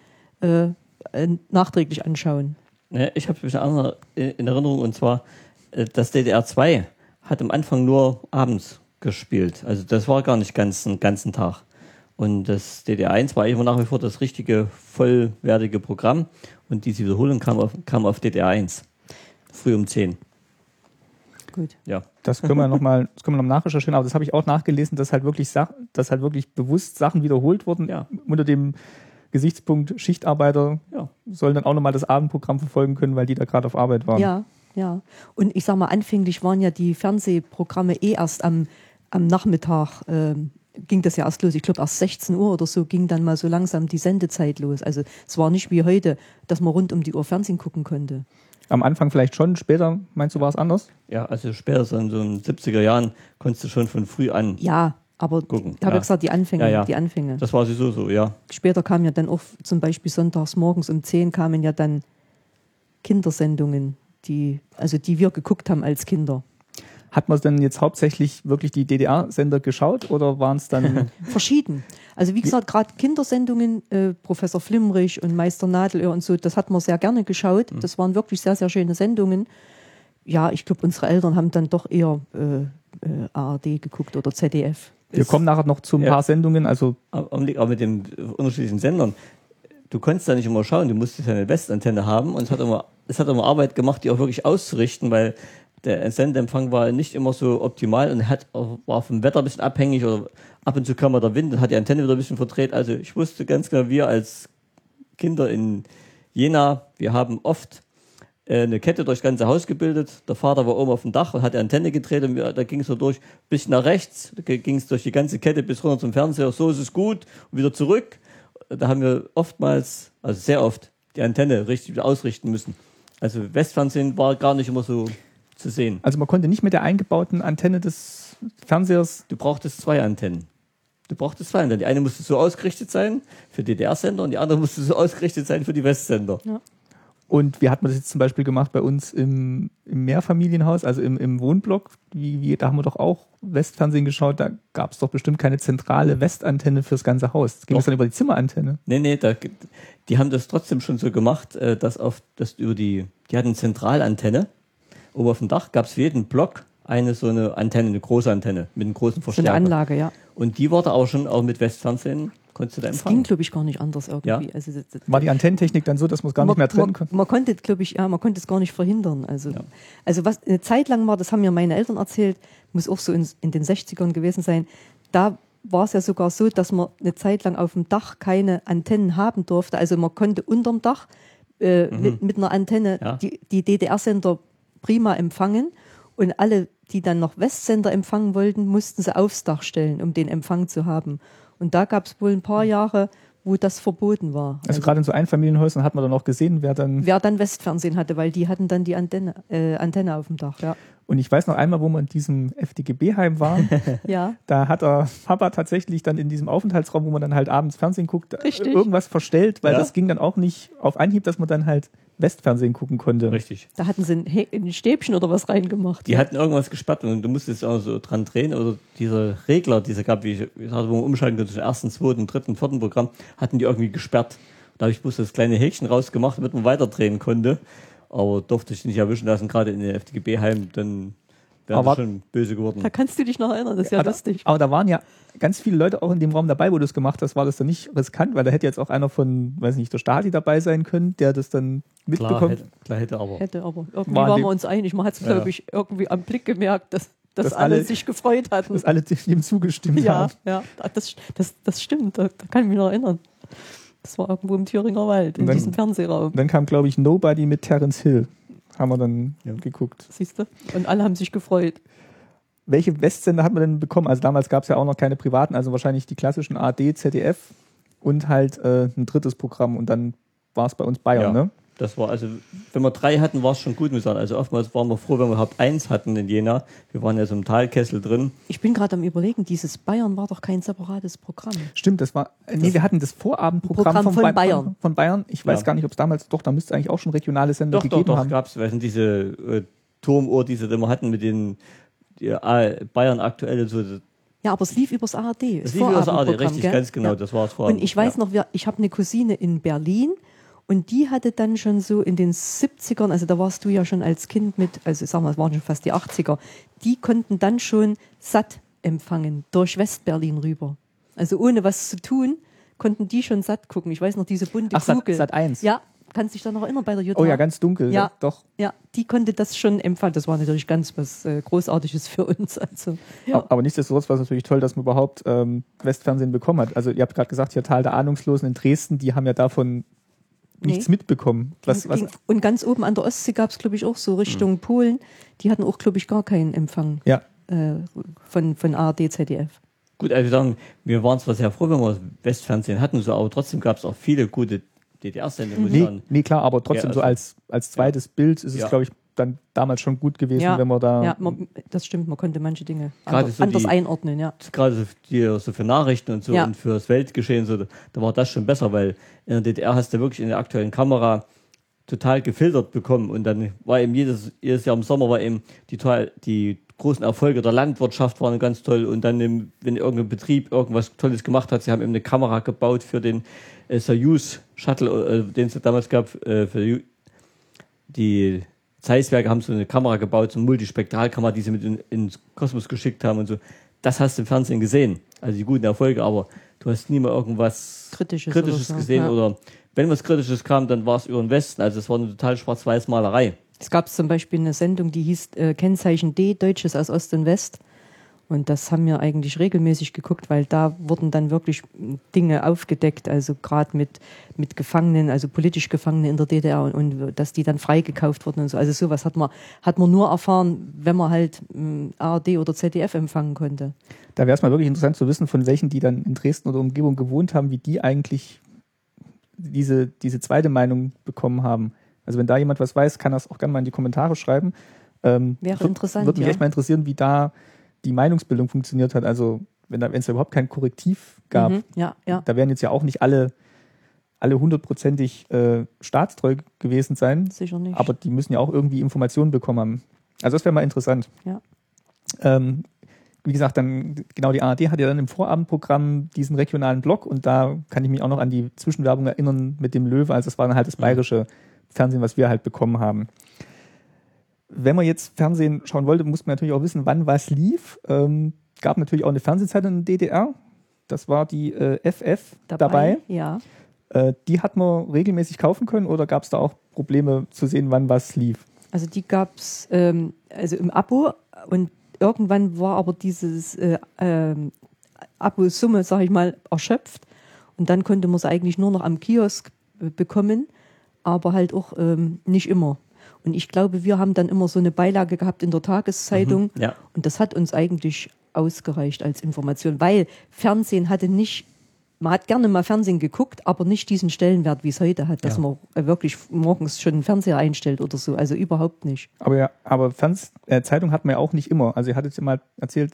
S2: äh, äh, nachträglich anschauen.
S3: Ich habe mich andere in Erinnerung und zwar äh, das DDR 2 hat am Anfang nur abends gespielt. Also das war gar nicht ganz einen ganzen Tag. Und das DDR 1 war immer nach wie vor das richtige, vollwertige Programm. Und diese Wiederholung kam auf, kam auf DDR 1. Früh um 10.
S2: Gut.
S3: Ja.
S1: Das können wir nochmal, das können wir noch nachrecherchieren, aber das habe ich auch nachgelesen, dass halt wirklich Sach dass halt wirklich bewusst Sachen wiederholt wurden
S3: Ja.
S1: unter dem Gesichtspunkt Schichtarbeiter
S3: Ja.
S1: sollen dann auch nochmal das Abendprogramm verfolgen können, weil die da gerade auf Arbeit waren.
S2: Ja, ja. Und ich sag mal, anfänglich waren ja die Fernsehprogramme eh erst am, am Nachmittag, ähm, ging das ja erst los. Ich glaube, erst 16 Uhr oder so ging dann mal so langsam die Sendezeit los. Also es war nicht wie heute, dass man rund um die Uhr Fernsehen gucken konnte.
S1: Am Anfang vielleicht schon, später meinst du, war es anders?
S3: Ja, also später so in so den 70er Jahren konntest du schon von früh an.
S2: Ja, aber
S3: Gucken,
S2: ich habe ja
S3: ja.
S2: gesagt, die Anfänge,
S3: Ja, ja.
S2: die Anfänge.
S3: Das war sowieso so, ja.
S2: Später kam ja dann auch zum Beispiel sonntags morgens um 10 kamen ja dann Kindersendungen, die, also die wir geguckt haben als Kinder.
S1: Hat man denn jetzt hauptsächlich wirklich die DDR-Sender geschaut oder waren es dann
S2: Verschieden. Also wie gesagt, gerade Kindersendungen, äh, Professor Flimrich und Meister Nadelöhr und so, das hat man sehr gerne geschaut.
S1: Mhm.
S2: Das waren wirklich sehr, sehr schöne Sendungen. Ja, ich glaube, unsere Eltern haben dann doch eher äh, äh, ARD geguckt oder ZDF.
S1: wir kommen nachher noch zu ein
S3: Ja.
S1: paar Sendungen, also
S3: Aber aber mit den unterschiedlichen Sendern, du konntest da nicht immer schauen, du musstest ja eine Westantenne haben und es hat immer, es hat immer Arbeit gemacht, die auch wirklich auszurichten, weil der Sendeempfang war nicht immer so optimal und hat, war vom Wetter ein bisschen abhängig oder ab und zu kam der Wind und hat die Antenne wieder ein bisschen verdreht. Also ich wusste ganz genau, wir als Kinder in Jena, wir haben oft äh, eine Kette durchs ganze Haus gebildet. Der Vater war oben auf dem Dach und hat die Antenne gedreht und wir, da ging es so durch, bis nach rechts, da ging es durch die ganze Kette bis runter zum Fernseher, so ist es gut und wieder zurück. Da haben wir oftmals, also sehr oft, die Antenne richtig ausrichten müssen. Also Westfernsehen war gar nicht immer so zu sehen.
S1: Also man konnte nicht mit der eingebauten Antenne des Fernsehers.
S3: Du brauchtest zwei Antennen. Du brauchtest zwei Antennen. Die eine musste so ausgerichtet sein für DDR-Sender und die andere musste so ausgerichtet sein für die Westsender.
S1: Und wie hat man das jetzt zum Beispiel gemacht bei uns im, im Mehrfamilienhaus, also im, im Wohnblock? Wie, wie, da haben wir doch auch Westfernsehen geschaut. Da gab es doch bestimmt keine zentrale Westantenne fürs ganze Haus. Ging
S3: Doch.
S1: das dann über die Zimmerantenne?
S3: Nee, nee, da, die haben das trotzdem schon so gemacht, äh, dass auf das über die, die hatten eine Zentralantenne. Oben auf dem Dach gab es für jeden Block eine so eine Antenne, eine große Antenne mit einem großen
S2: So eine
S3: Verstärker.
S2: Anlage, ja.
S3: Und die wurde auch schon auch mit Westfernsehen, konntest du da
S2: Das ging,
S3: empfangen.
S2: glaube ich, gar nicht anders irgendwie.
S3: Ja.
S2: Also, das, das,
S1: War die Antennentechnik dann so, dass man es gar nicht mehr trennen
S2: man,
S1: konnte?
S2: man konnte, glaube ich, ja, man konnte es gar nicht verhindern. Also,
S3: Ja.
S2: also was eine Zeit lang war, das haben mir meine Eltern erzählt, muss auch so in, in den 60ern gewesen sein. Da war es ja sogar so, dass man eine Zeit lang auf dem Dach keine Antennen haben durfte. Also man konnte unterm Dach äh, mit, mit einer Antenne
S3: Ja.
S2: die, die DDR-Sender prima empfangen und alle, die dann noch Westsender empfangen wollten, mussten sie aufs Dach stellen, um den Empfang zu haben. Und da gab es wohl ein paar Jahre, wo das verboten war.
S1: Also gerade in so Einfamilienhäusern hat man dann auch gesehen, wer dann.
S2: Wer dann Westfernsehen hatte, weil die hatten dann die Antenne, äh, Antenne auf dem Dach, ja.
S1: Und ich weiß noch einmal, wo wir in diesem FDGB-Heim waren.
S2: Ja,
S1: Da hat der Papa tatsächlich dann in diesem Aufenthaltsraum, wo man dann halt abends Fernsehen guckt,
S2: Richtig.
S1: irgendwas verstellt, weil
S3: Ja.
S1: das ging dann auch nicht auf Anhieb, dass man dann halt Westfernsehen gucken konnte.
S3: Richtig.
S2: da hatten sie ein, He- ein Stäbchen oder was reingemacht.
S3: Die hatten irgendwas gesperrt und du musstest auch so dran drehen oder dieser Regler, dieser gab, wie ich sagte, wo man umschalten konnte, zwischen ersten, zweiten, dritten, vierten Programm, hatten die irgendwie gesperrt. Da habe ich bloß das kleine Häkchen rausgemacht, damit man weiterdrehen konnte. Aber durfte ich nicht erwischen lassen, gerade in den FDGB-Heim, dann wären
S1: Aber-
S3: schon böse geworden.
S2: Da kannst du dich noch erinnern, das ist ja
S1: aber,
S2: lustig.
S1: aber da waren ja ganz viele Leute auch in dem Raum dabei, wo du es gemacht hast. War das dann nicht riskant? Weil da hätte jetzt auch einer von, weiß nicht, der Stasi dabei sein können, der das dann
S3: Klar
S1: mitbekommt.
S3: hätte, klar hätte aber.
S2: Hätte, aber irgendwie
S1: War
S2: waren
S1: dem-
S2: wir uns einig. Man hat es,
S3: Ja.
S2: glaube ich, irgendwie am Blick gemerkt, dass, dass,
S1: Dass
S2: alle,
S1: alle-
S2: sich gefreut hatten.
S1: dass alle dem zugestimmt
S2: ja,
S1: haben.
S2: ja, das, das, das stimmt, da, da kann ich mich noch erinnern. Das war irgendwo im Thüringer Wald, in
S1: dann-
S2: diesem Fernsehraum.
S1: Dann kam, glaube ich, Nobody mit Terence Hill. Haben wir dann
S3: Ja.
S1: geguckt.
S2: Siehst du? Und alle haben sich gefreut.
S1: Welche Westsender hat man denn bekommen? Also damals gab es ja auch noch keine privaten, also wahrscheinlich die klassischen AD, ZDF und halt äh, ein drittes Programm und dann war es bei uns Bayern,
S3: Ja.
S1: ne?
S3: Das war also, wenn wir drei hatten, war es schon gut, muss ich sagen. Also oftmals waren wir froh, wenn wir überhaupt eins hatten in Jena. Wir waren ja so im Talkessel drin.
S2: Ich bin gerade am überlegen, dieses Bayern war doch kein separates Programm.
S1: Stimmt, das war, äh, nee, wir hatten das Vorabendprogramm
S2: Programm von
S1: Bay-
S2: Bayern.
S1: Von, von Bayern. Ich weiß
S3: Ja.
S1: gar nicht, ob es damals, doch, da müsste es eigentlich auch schon regionale Sender
S3: Doch, doch,
S1: gegeben
S3: doch,
S1: haben.
S3: gab es, diese äh, Turmuhr, die sie immer hatten mit den die, äh, Bayern aktuelle, so, das
S2: Ja, aber es lief übers ARD.
S3: lief über das ARD, richtig,
S2: gell?
S3: ganz genau,
S2: Ja.
S3: das war es vorher.
S2: Und ich weiß
S3: ja.
S2: noch, wir, ich habe eine Cousine in Berlin und die hatte dann schon so in den 70ern, also da warst du ja schon als Kind mit, also ich sag mal, es waren schon fast die 80er, die konnten dann schon satt empfangen durch Westberlin rüber. Also ohne was zu tun, konnten die schon satt gucken. Ich weiß noch, diese bunte
S1: Ach, Sat-
S2: Kugel.
S1: Sat 1.
S2: Ja, kannst dich da noch erinnern bei der JH?
S1: Oh ja, ganz dunkel.
S2: Ja.
S1: Doch.
S2: Ja, die konnte das schon empfangen. Das war natürlich ganz was äh, Großartiges für uns. Also, ja.
S1: Aber nichtsdestotrotz war es natürlich toll, dass man überhaupt ähm, Westfernsehen bekommen hat. Also ihr habt gerade gesagt, hier Tal der Ahnungslosen in Dresden, die haben ja davon nichts
S2: Nee.
S1: mitbekommen. Was, was,
S2: Und ganz oben an der Ostsee gab es, glaube ich, auch so Richtung Polen. Die hatten auch, glaube ich, gar keinen Empfang
S1: ja,
S2: äh, von, von ARD, ZDF.
S3: Gut, also wir sagen, wir waren zwar sehr froh, wenn wir Westfernsehen hatten, so, aber trotzdem gab es auch viele gute DDR-Sendungen, muss ich
S1: nee,
S3: sagen.
S1: nee, klar, aber trotzdem
S3: Ja,
S1: so
S3: also-
S1: als, als zweites Bild ist es,
S3: Ja.
S1: glaube ich, dann damals schon gut gewesen,
S2: Ja,
S1: wenn man da.
S2: Ja, man, das stimmt, man konnte manche Dinge anders,
S3: so
S2: anders
S3: die-
S2: einordnen, ja.
S3: Gerade so, die, so für Nachrichten und so
S2: Ja.
S3: und fürs Weltgeschehen, so, da war das schon besser, weil in der DDR hast du wirklich in der aktuellen Kamera total gefiltert bekommen und dann war eben jedes, jedes Jahr im Sommer war eben die, die großen Erfolge der Landwirtschaft waren ganz toll und dann, im, wenn irgendein Betrieb irgendwas Tolles gemacht hat, sie haben eben eine Kamera gebaut für den äh, Soyuz Shuttle, äh, den es damals gab, äh, für die Zeisswerke haben so eine Kamera gebaut, so eine Multispektralkamera, die sie mit in, ins Kosmos geschickt haben und so. Das hast du im Fernsehen gesehen, also die guten Erfolge, aber du hast nie mal irgendwas
S2: Kritisches
S3: Kritisches
S2: oder so,
S3: gesehen
S2: ja.
S3: oder wenn was Kritisches kam, dann war es über den Westen. Also es war eine total schwarz-weiß Malerei.
S2: Es gab zum Beispiel eine Sendung, die hieß äh, Kennzeichen D, Deutsches aus Ost und West. Und das haben wir eigentlich regelmäßig geguckt, weil da wurden dann wirklich Dinge aufgedeckt, also gerade mit, mit Gefangenen, also politisch Gefangenen in der DDR und, und dass die dann freigekauft wurden und so. Also sowas hat man, hat man nur erfahren, wenn man halt m, ARD oder ZDF empfangen konnte.
S1: Da wäre es mal wirklich interessant zu wissen, von welchen, die dann in Dresden oder Umgebung gewohnt haben, wie die eigentlich diese, diese zweite Meinung bekommen haben. Also wenn da jemand was weiß, kann das auch gerne mal in die Kommentare schreiben. Ähm,
S2: Wäre interessant,
S1: Würde mich
S2: ja.
S1: echt mal interessieren, wie da die Meinungsbildung funktioniert hat. Also wenn es da überhaupt kein Korrektiv gab,
S2: Mhm, ja, ja.
S1: da werden jetzt ja auch nicht alle alle hundertprozentig äh, staatstreu gewesen sein,
S2: Sicher nicht.
S1: aber die müssen ja auch irgendwie Informationen bekommen haben. Also das wäre mal interessant.
S2: Ja.
S1: Ähm, wie gesagt, dann genau die ARD hat ja dann im Vorabendprogramm diesen regionalen Blog und da kann ich mich auch noch an die Zwischenwerbung erinnern mit dem Löwe. Also das war dann halt das bayerische Fernsehen, was wir halt bekommen haben. Wenn man jetzt Fernsehen schauen wollte, muss man natürlich auch wissen, wann was lief. Ähm, gab natürlich auch eine Fernsehzeit in der DDR. Das war die äh, FF dabei.
S2: Ja.
S1: Äh, die hat man regelmäßig kaufen können oder gab es da auch Probleme zu sehen, wann was lief?
S2: Also die gab's ähm, also im Abo und irgendwann war aber dieses äh, ähm, Abo-Summe, sag ich mal, erschöpft und dann konnte man es eigentlich nur noch am Kiosk äh, bekommen, aber halt auch ähm, nicht immer. Und ich glaube, wir haben dann immer so eine Beilage gehabt in der Tageszeitung
S3: Ja.
S2: und das hat uns eigentlich ausgereicht als Information, weil Fernsehen hatte nicht, man hat gerne mal Fernsehen geguckt, aber nicht diesen Stellenwert, wie es heute hat, dass
S1: Ja.
S2: man äh, wirklich morgens schon einen Fernseher einstellt oder so. Also überhaupt nicht.
S1: Aber ja, aber Ferns äh, Zeitung hat man ja auch nicht immer. Also ihr hattet ja mal erzählt,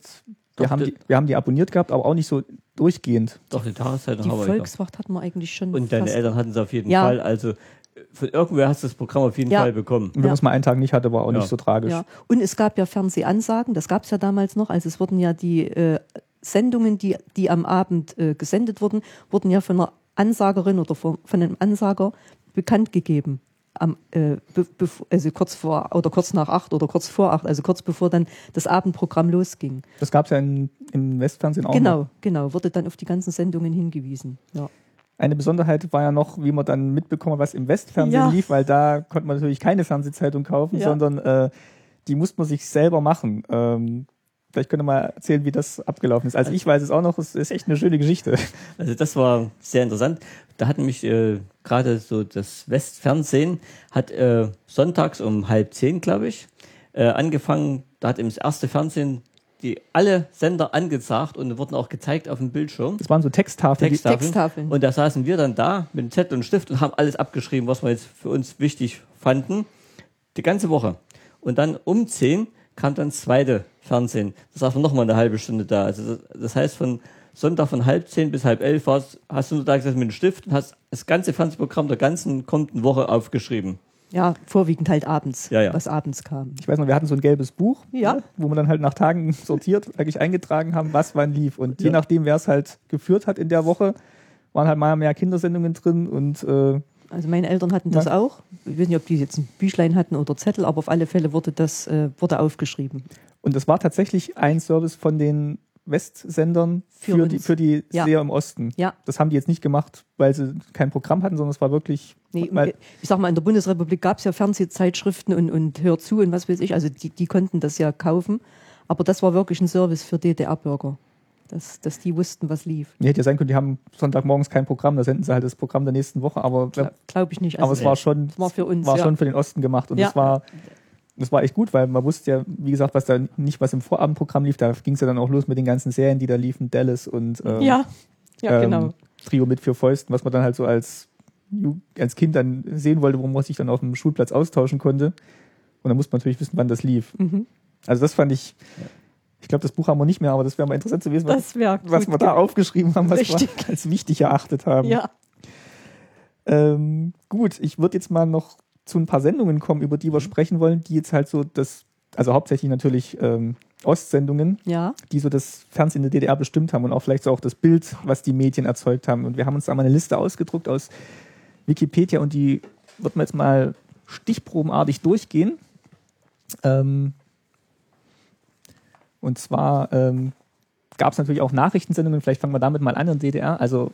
S1: wir, haben
S3: die-
S1: wir haben die abonniert gehabt, aber auch nicht so durchgehend.
S3: Doch, die Tageszeitung
S2: Die
S3: haben wir gehabt.
S2: Volkswacht hat man eigentlich schon.
S3: Und deine Eltern hatten es auf jeden
S2: Ja.
S3: Fall. Also von irgendwer hast du das Programm auf jeden
S2: Ja.
S3: Fall bekommen.
S1: Und wenn
S2: Ja.
S1: man es mal einen Tag nicht hatte, war auch
S3: Ja.
S1: nicht so tragisch.
S2: Ja. Und es gab ja Fernsehansagen, das gab es ja damals noch. Also es wurden ja die äh, Sendungen, die, die am Abend äh, gesendet wurden, wurden ja von einer Ansagerin oder von, von einem Ansager bekannt gegeben. am, äh, also kurz vor oder kurz nach acht oder kurz vor acht, also kurz bevor dann das Abendprogramm losging.
S1: Das gab es ja in, im Westfernsehen auch. noch.
S2: Genau, genau, wurde dann auf die ganzen Sendungen hingewiesen. Ja.
S1: Eine Besonderheit war ja noch, wie man dann mitbekommen, hat, was im Westfernsehen
S2: Ja.
S1: lief, weil da konnte man natürlich keine Fernsehzeitung kaufen,
S2: Ja.
S1: sondern äh, die musste man sich selber machen. Ähm, vielleicht könnt ihr mal erzählen, wie das abgelaufen ist. Also ich weiß es auch noch, es ist echt eine schöne Geschichte.
S3: Also das war sehr interessant. Da hat nämlich äh, gerade so das Westfernsehen hat äh, sonntags um halb zehn, glaube ich, äh, angefangen. Da hat eben das erste Fernsehen die alle Sender angesagt und wurden auch gezeigt auf dem Bildschirm.
S1: Das waren so Texttafeln.
S3: Texttafeln.
S2: Texttafeln.
S3: Und da saßen wir dann da mit einem Zettel und Stift und haben alles abgeschrieben, was wir jetzt für uns wichtig fanden. Die ganze Woche. Und dann um 10 kam dann das zweite Fernsehen. Das saß noch mal eine halbe Stunde da. Also das, das heißt, von Sonntag von halb zehn bis halb elf war's, hast du nur da gesessen mit einem Stift und hast das ganze Fernsehprogramm der ganzen kommenden Woche aufgeschrieben.
S2: Ja, vorwiegend halt abends,
S3: Ja, ja.
S2: was abends kam.
S1: Ich weiß noch, wir hatten so ein gelbes Buch,
S2: Ja.
S1: ne, wo man dann halt nach Tagen sortiert, eigentlich eingetragen haben, was wann lief. Und je nachdem, wer es halt geführt hat in der Woche, waren halt mal mehr Kindersendungen drin und äh,
S2: Also meine Eltern hatten das
S1: Ja.
S2: auch. Ich weiß nicht, ob die jetzt ein Büchlein hatten oder Zettel, aber auf alle Fälle wurde das äh, wurde aufgeschrieben.
S1: Und das war tatsächlich ein Service von den Westsendern für,
S2: Für
S1: die, für die
S2: Ja.
S1: Seher im Osten.
S2: Ja.
S1: Das haben die jetzt nicht gemacht, weil sie kein Programm hatten, sondern es war wirklich,
S2: Nee,
S1: weil,
S2: ich sag mal, in der Bundesrepublik gab es ja Fernsehzeitschriften und, und Hör zu und was weiß ich. Also die, die konnten das ja kaufen. Aber das war wirklich ein Service für DDR-Bürger. Dass, dass die wussten, was lief.
S1: nee, hätte ja sein können, die haben Sonntagmorgens kein Programm, da senden sie halt das Programm der nächsten Woche, aber,
S2: Glaube glaub ich nicht.
S1: aber
S2: Also,
S1: es war schon,
S2: war für uns,
S1: war
S2: ja.
S1: schon für den Osten gemacht und
S2: Ja.
S1: das war, das war echt gut, weil man wusste ja, wie gesagt, was da nicht was im Vorabendprogramm lief, da ging es ja dann auch los mit den ganzen Serien, die da liefen, Dallas und ähm,
S2: ja, ja,
S1: ähm,
S2: genau.
S1: Trio mit vier Fäusten, was man dann halt so als, als Kind dann sehen wollte, wo man sich dann auf dem Schulplatz austauschen konnte. Und dann musste man natürlich wissen, wann das lief.
S2: Mhm.
S1: Also das fand ich, ich glaube, das Buch haben wir nicht mehr, aber das wäre mal interessant zu wissen, was, was wir da aufgeschrieben haben, was
S2: Richtig.
S1: wir als wichtig erachtet haben.
S2: Ja,
S1: Ähm, gut, ich würde jetzt mal noch zu ein paar Sendungen kommen, über
S2: Mhm.
S1: die wir sprechen wollen, die jetzt halt so das, also hauptsächlich natürlich ähm, Ostsendungen,
S2: ja.
S1: die so das Fernsehen in der DDR bestimmt haben und auch vielleicht so auch das Bild, was die Medien erzeugt haben. Und wir haben uns da mal eine Liste ausgedruckt aus Wikipedia und die wird man jetzt mal stichprobenartig durchgehen. Ähm, und zwar ähm, gab es natürlich auch Nachrichtensendungen, vielleicht fangen wir damit mal an in der DDR. Also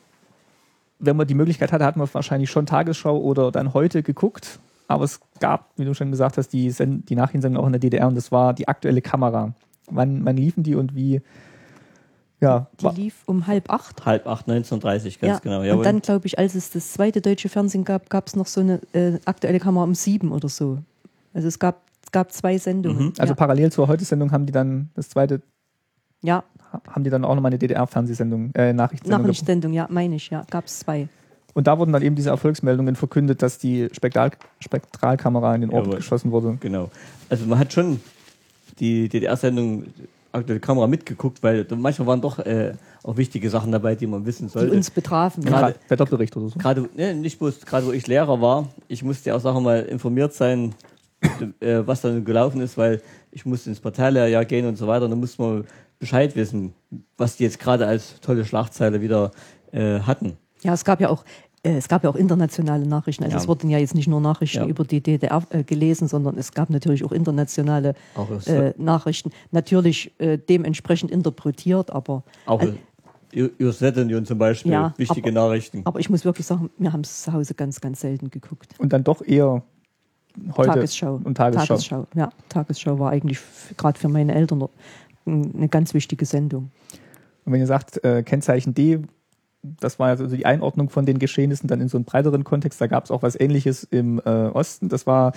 S1: wenn man die Möglichkeit hatte, hat man wahrscheinlich schon Tagesschau oder dann heute geguckt. Aber es gab, wie du schon gesagt hast, die, Send die Nachrichtensendung auch in der DDR und das war die aktuelle Kamera. Wann, wann liefen die und wie? Ja,
S2: Die lief um halb acht.
S3: Halb acht, 1930, ganz
S2: ja.
S3: genau.
S2: Und
S3: Jawohl.
S2: dann, glaube ich, als es das zweite deutsche Fernsehen gab, gab es noch so eine äh, aktuelle Kamera um sieben oder so. Also es gab, es gab zwei Sendungen.
S3: Mhm.
S1: also
S2: ja.
S1: parallel zur Heute-Sendung haben die dann das zweite,
S2: ja,
S1: haben die dann auch nochmal eine DDR-Fernsehsendung, äh, Nachrichtensendung.
S2: Nachrichtensendung, ja, meine ich, ja, gab es zwei.
S1: Und da wurden dann eben diese Erfolgsmeldungen verkündet, dass die Spektral Spektralkamera in den Ort
S3: Jawohl.
S1: geschossen wurde.
S3: Genau. Also man hat schon die DDR-Sendung aktuelle Kamera mitgeguckt, weil manchmal waren doch äh, auch wichtige Sachen dabei, die man wissen
S2: Die
S3: sollte.
S2: uns betrafen.
S3: Gerade-
S1: Wetterbericht oder so.
S3: Gerade, ne, nicht bloß, gerade wo ich Lehrer war, ich musste ja auch Sachen mal informiert sein, äh, was dann gelaufen ist, weil ich musste ins Parteilehrjahr gehen und so weiter. Und dann musste man Bescheid wissen, was die jetzt gerade als tolle Schlagzeile wieder äh, hatten.
S2: ja, es gab ja auch. Äh, Es gab ja auch internationale Nachrichten. Also
S3: Ja.
S2: es wurden ja jetzt nicht nur Nachrichten
S3: Ja.
S2: über die DDR äh, gelesen, sondern es gab natürlich auch internationale
S3: Auch,
S2: äh, Nachrichten. Natürlich äh, dementsprechend interpretiert, aber
S3: auch
S2: äh,
S3: über Sowjetunion zum Beispiel,
S2: Ja,
S3: wichtige
S2: aber-
S3: Nachrichten.
S2: Aber ich muss wirklich sagen, wir haben es zu Hause ganz, ganz selten geguckt.
S1: Und dann doch eher heute
S2: Tagesschau.
S1: und Tagesschau.
S2: Tagesschau. Ja, Tagesschau war eigentlich gerade für meine Eltern eine ganz wichtige Sendung.
S1: Und wenn ihr sagt, äh, Kennzeichen D, das war also die Einordnung von den Geschehnissen dann in so einen breiteren Kontext, da gab es auch was ähnliches im äh, Osten. Das war,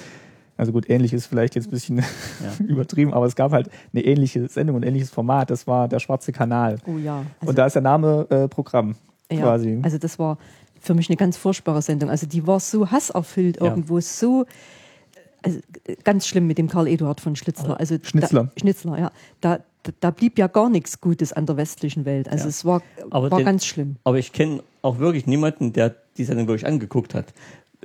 S1: also gut, ähnliches vielleicht jetzt ein bisschen übertrieben, aber es gab halt eine ähnliche Sendung und ähnliches Format. Das war der Schwarze Kanal.
S2: Oh ja. Also,
S1: und da ist der Name äh, Programm
S2: ja,
S1: quasi.
S2: also das war für mich eine ganz furchtbare Sendung. Also die war so hasserfüllt
S3: Ja.
S2: irgendwo, so also, ganz schlimm mit dem Karl Eduard von Schlitzler. Also
S1: Schnitzler.
S2: Da, Schnitzler, ja. Da, da, blieb ja gar nichts Gutes an der westlichen Welt. Also
S3: Ja.
S2: es war,
S3: Aber
S2: war
S3: den-
S2: ganz schlimm.
S3: Aber ich kenne auch wirklich niemanden, der die Sendung wirklich angeguckt hat.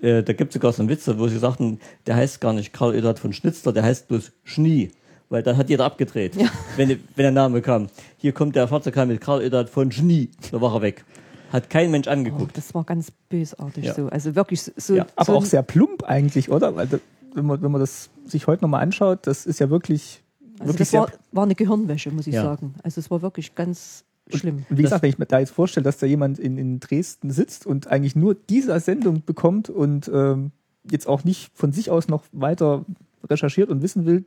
S3: Äh, da gibt es sogar so einen Witz, wo sie sagten, der heißt gar nicht Karl Eduard von Schnitzler, der heißt bloß Schnie. Weil dann hat jeder abgedreht, wenn, wenn der Name kam. Hier kommt der Fahrzeug mit Karl Eduard von Schnie. Da war er weg. Hat kein Mensch
S2: Oh,
S3: angeguckt.
S2: das war ganz bösartig
S3: Ja.
S2: so. Also wirklich so. so
S3: Ja,
S1: Aber
S2: so
S1: auch sehr plump eigentlich, oder? Weil, da- wenn, man, wenn man das sich heute nochmal anschaut, das ist ja wirklich,
S2: Also das war, war eine Gehirnwäsche, muss ich
S3: Ja.
S2: sagen. Also es war wirklich ganz schlimm.
S1: Und wie gesagt, wenn ich mir da jetzt vorstelle, dass da jemand in, in Dresden sitzt und eigentlich nur diese Sendung bekommt und ähm, jetzt auch nicht von sich aus noch weiter recherchiert und wissen will,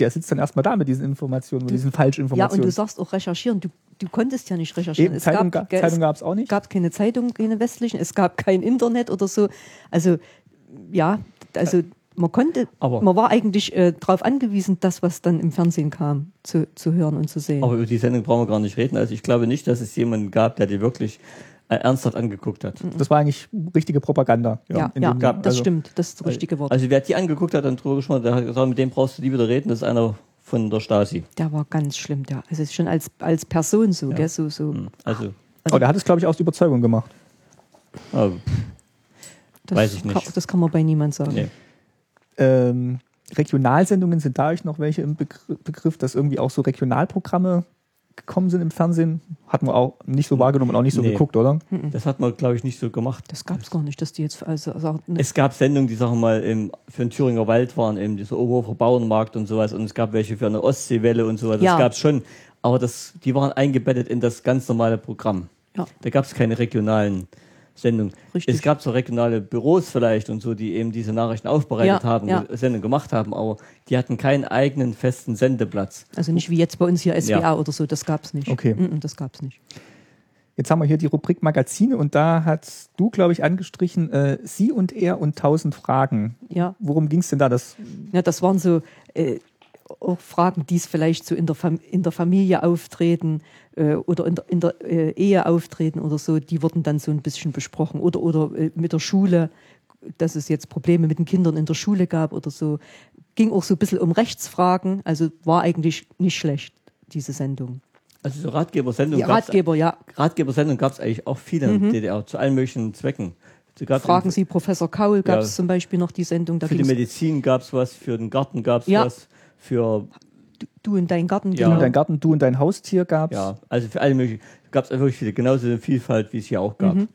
S1: der sitzt dann erstmal da mit diesen Informationen, mit diesen
S2: Ja, und
S1: Falschinformationen.
S2: du sagst auch recherchieren. Du, du konntest ja nicht recherchieren.
S1: Eben, ga, Zeitung gab es auch nicht.
S2: es gab keine Zeitung, keine westlichen. Es gab kein Internet oder so. Also ja, also man konnte,
S3: Aber-
S2: man war eigentlich äh, darauf angewiesen, das, was dann im Fernsehen kam, zu, zu hören und zu sehen.
S3: Aber über die Sendung brauchen wir gar nicht reden. Also ich glaube nicht, dass es jemanden gab, der die wirklich äh, ernsthaft angeguckt hat.
S1: Das war eigentlich richtige Propaganda.
S2: ja,
S1: in
S2: ja,
S1: dem-
S3: gab-
S2: das
S1: also-
S2: stimmt. Das ist das richtige Wort.
S3: Also wer die angeguckt hat und drüber gesprochen der hat gesagt, mit dem brauchst du nie wieder reden. Das ist einer von der Stasi.
S2: Der war ganz schlimm, der. Also schon als, als Person so, gell, so, so.
S3: Hm. Also,
S1: Aber der hat es, glaube ich, aus Überzeugung gemacht.
S3: äh,
S2: Das
S3: weiß ich nicht.
S2: Kann, das kann man bei niemand sagen.
S3: nee.
S1: Ähm, Regionalsendungen sind da euch noch welche im Begr Begriff, dass irgendwie auch so Regionalprogramme gekommen sind im Fernsehen. Hatten wir auch nicht so wahrgenommen und auch nicht so
S3: Nee.
S1: geguckt, oder?
S3: Das hat man, glaube ich, nicht so gemacht.
S2: Das gab es gar nicht, dass die jetzt also, also
S3: Es gab Sendungen, die sagen wir mal im, für den Thüringer Wald waren, eben dieser Oberhofer Bauernmarkt und sowas. Und es gab welche für eine Ostseewelle und sowas. Das
S2: Ja.
S3: gab es schon. Aber das, die waren eingebettet in das ganz normale Programm.
S2: Ja.
S3: Da gab es keine regionalen Sendungen.
S2: Richtig.
S3: Es gab so regionale Büros vielleicht und so, die eben diese Nachrichten aufbereitet
S2: Ja,
S3: haben,
S2: ja.
S3: Sendungen gemacht haben, aber die hatten keinen eigenen festen Sendeplatz.
S2: Also nicht wie jetzt bei uns hier SWR
S3: Ja.
S2: oder so, das gab es nicht.
S1: Okay.
S2: Mm, mm, Das gab es nicht.
S1: Jetzt haben wir hier die Rubrik Magazine und da hast du, glaube ich, angestrichen, äh, Sie und er und tausend Fragen.
S2: Ja,
S1: Worum ging es denn da? Das,
S2: ja das waren so äh, auch Fragen, die es vielleicht so in der, Fam in der Familie auftreten äh, oder in der, in der äh, Ehe auftreten oder so, die wurden dann so ein bisschen besprochen. Oder, oder äh, mit der Schule, dass es jetzt Probleme mit den Kindern in der Schule gab oder so. Ging auch so ein bisschen um Rechtsfragen, also war eigentlich nicht schlecht, diese Sendung.
S3: Also so Ratgebersendungen
S2: Die
S3: gab's-
S2: Ratgeber, ja.
S3: Ratgebersendungen gab es eigentlich auch viele in der DDR, zu allen möglichen Zwecken.
S2: Fragen Sie Professor Kaul, gab es
S3: Ja.
S2: zum Beispiel noch die Sendung. Da
S3: Für die Medizin gab es was, für den Garten gab es
S2: Ja.
S3: was, für,
S2: du in deinen Garten,
S3: Ja.
S1: Du
S2: genau.
S1: und dein Garten, du und dein Haustier gab's.
S3: ja, also für alle möglichen, gab es wirklich viele, genauso eine Vielfalt, wie es hier auch gab.
S2: Mhm.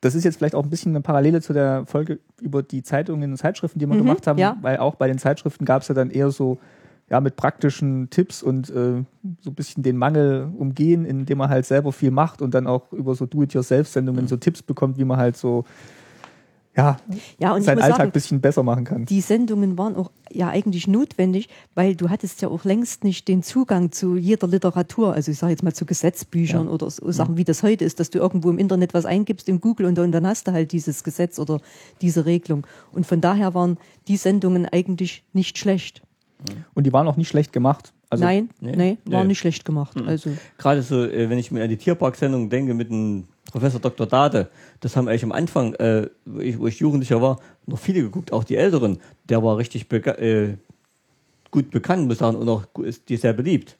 S1: Das ist jetzt vielleicht auch ein bisschen eine Parallele zu der Folge über die Zeitungen und Zeitschriften, die wir gemacht haben,
S2: ja.
S1: weil auch bei den Zeitschriften gab es ja dann eher so ja, mit praktischen Tipps und äh, so ein bisschen den Mangel umgehen, indem man halt selber viel macht und dann auch über so Do-it-yourself-Sendungen so Tipps bekommt, wie man halt so ja,
S2: Ja, und ich
S1: seinen
S2: muss
S1: Alltag
S2: sagen,
S1: ein bisschen besser machen kann.
S2: die Sendungen waren auch ja eigentlich notwendig, weil du hattest ja auch längst nicht den Zugang zu jeder Literatur, also ich sage jetzt mal zu Gesetzbüchern
S3: Ja.
S2: oder so Sachen, wie das heute ist, dass du irgendwo im Internet was eingibst in Google und, dann- dann hast du halt dieses Gesetz oder diese Regelung. Und von daher waren die Sendungen eigentlich nicht schlecht.
S1: Und die waren auch nicht schlecht gemacht. Also
S2: Nein,
S3: nee,
S2: nee, war
S3: nee.
S2: nicht schlecht gemacht. Also
S3: Gerade so, äh, wenn ich mir an die Tierparksendung denke mit dem Professor Dr. Dade, das haben eigentlich am Anfang, äh, wo, ich, wo ich Jugendlicher war, noch viele geguckt, auch die Älteren. Der war richtig beka äh, gut bekannt, muss ich sagen, und auch dir sehr beliebt,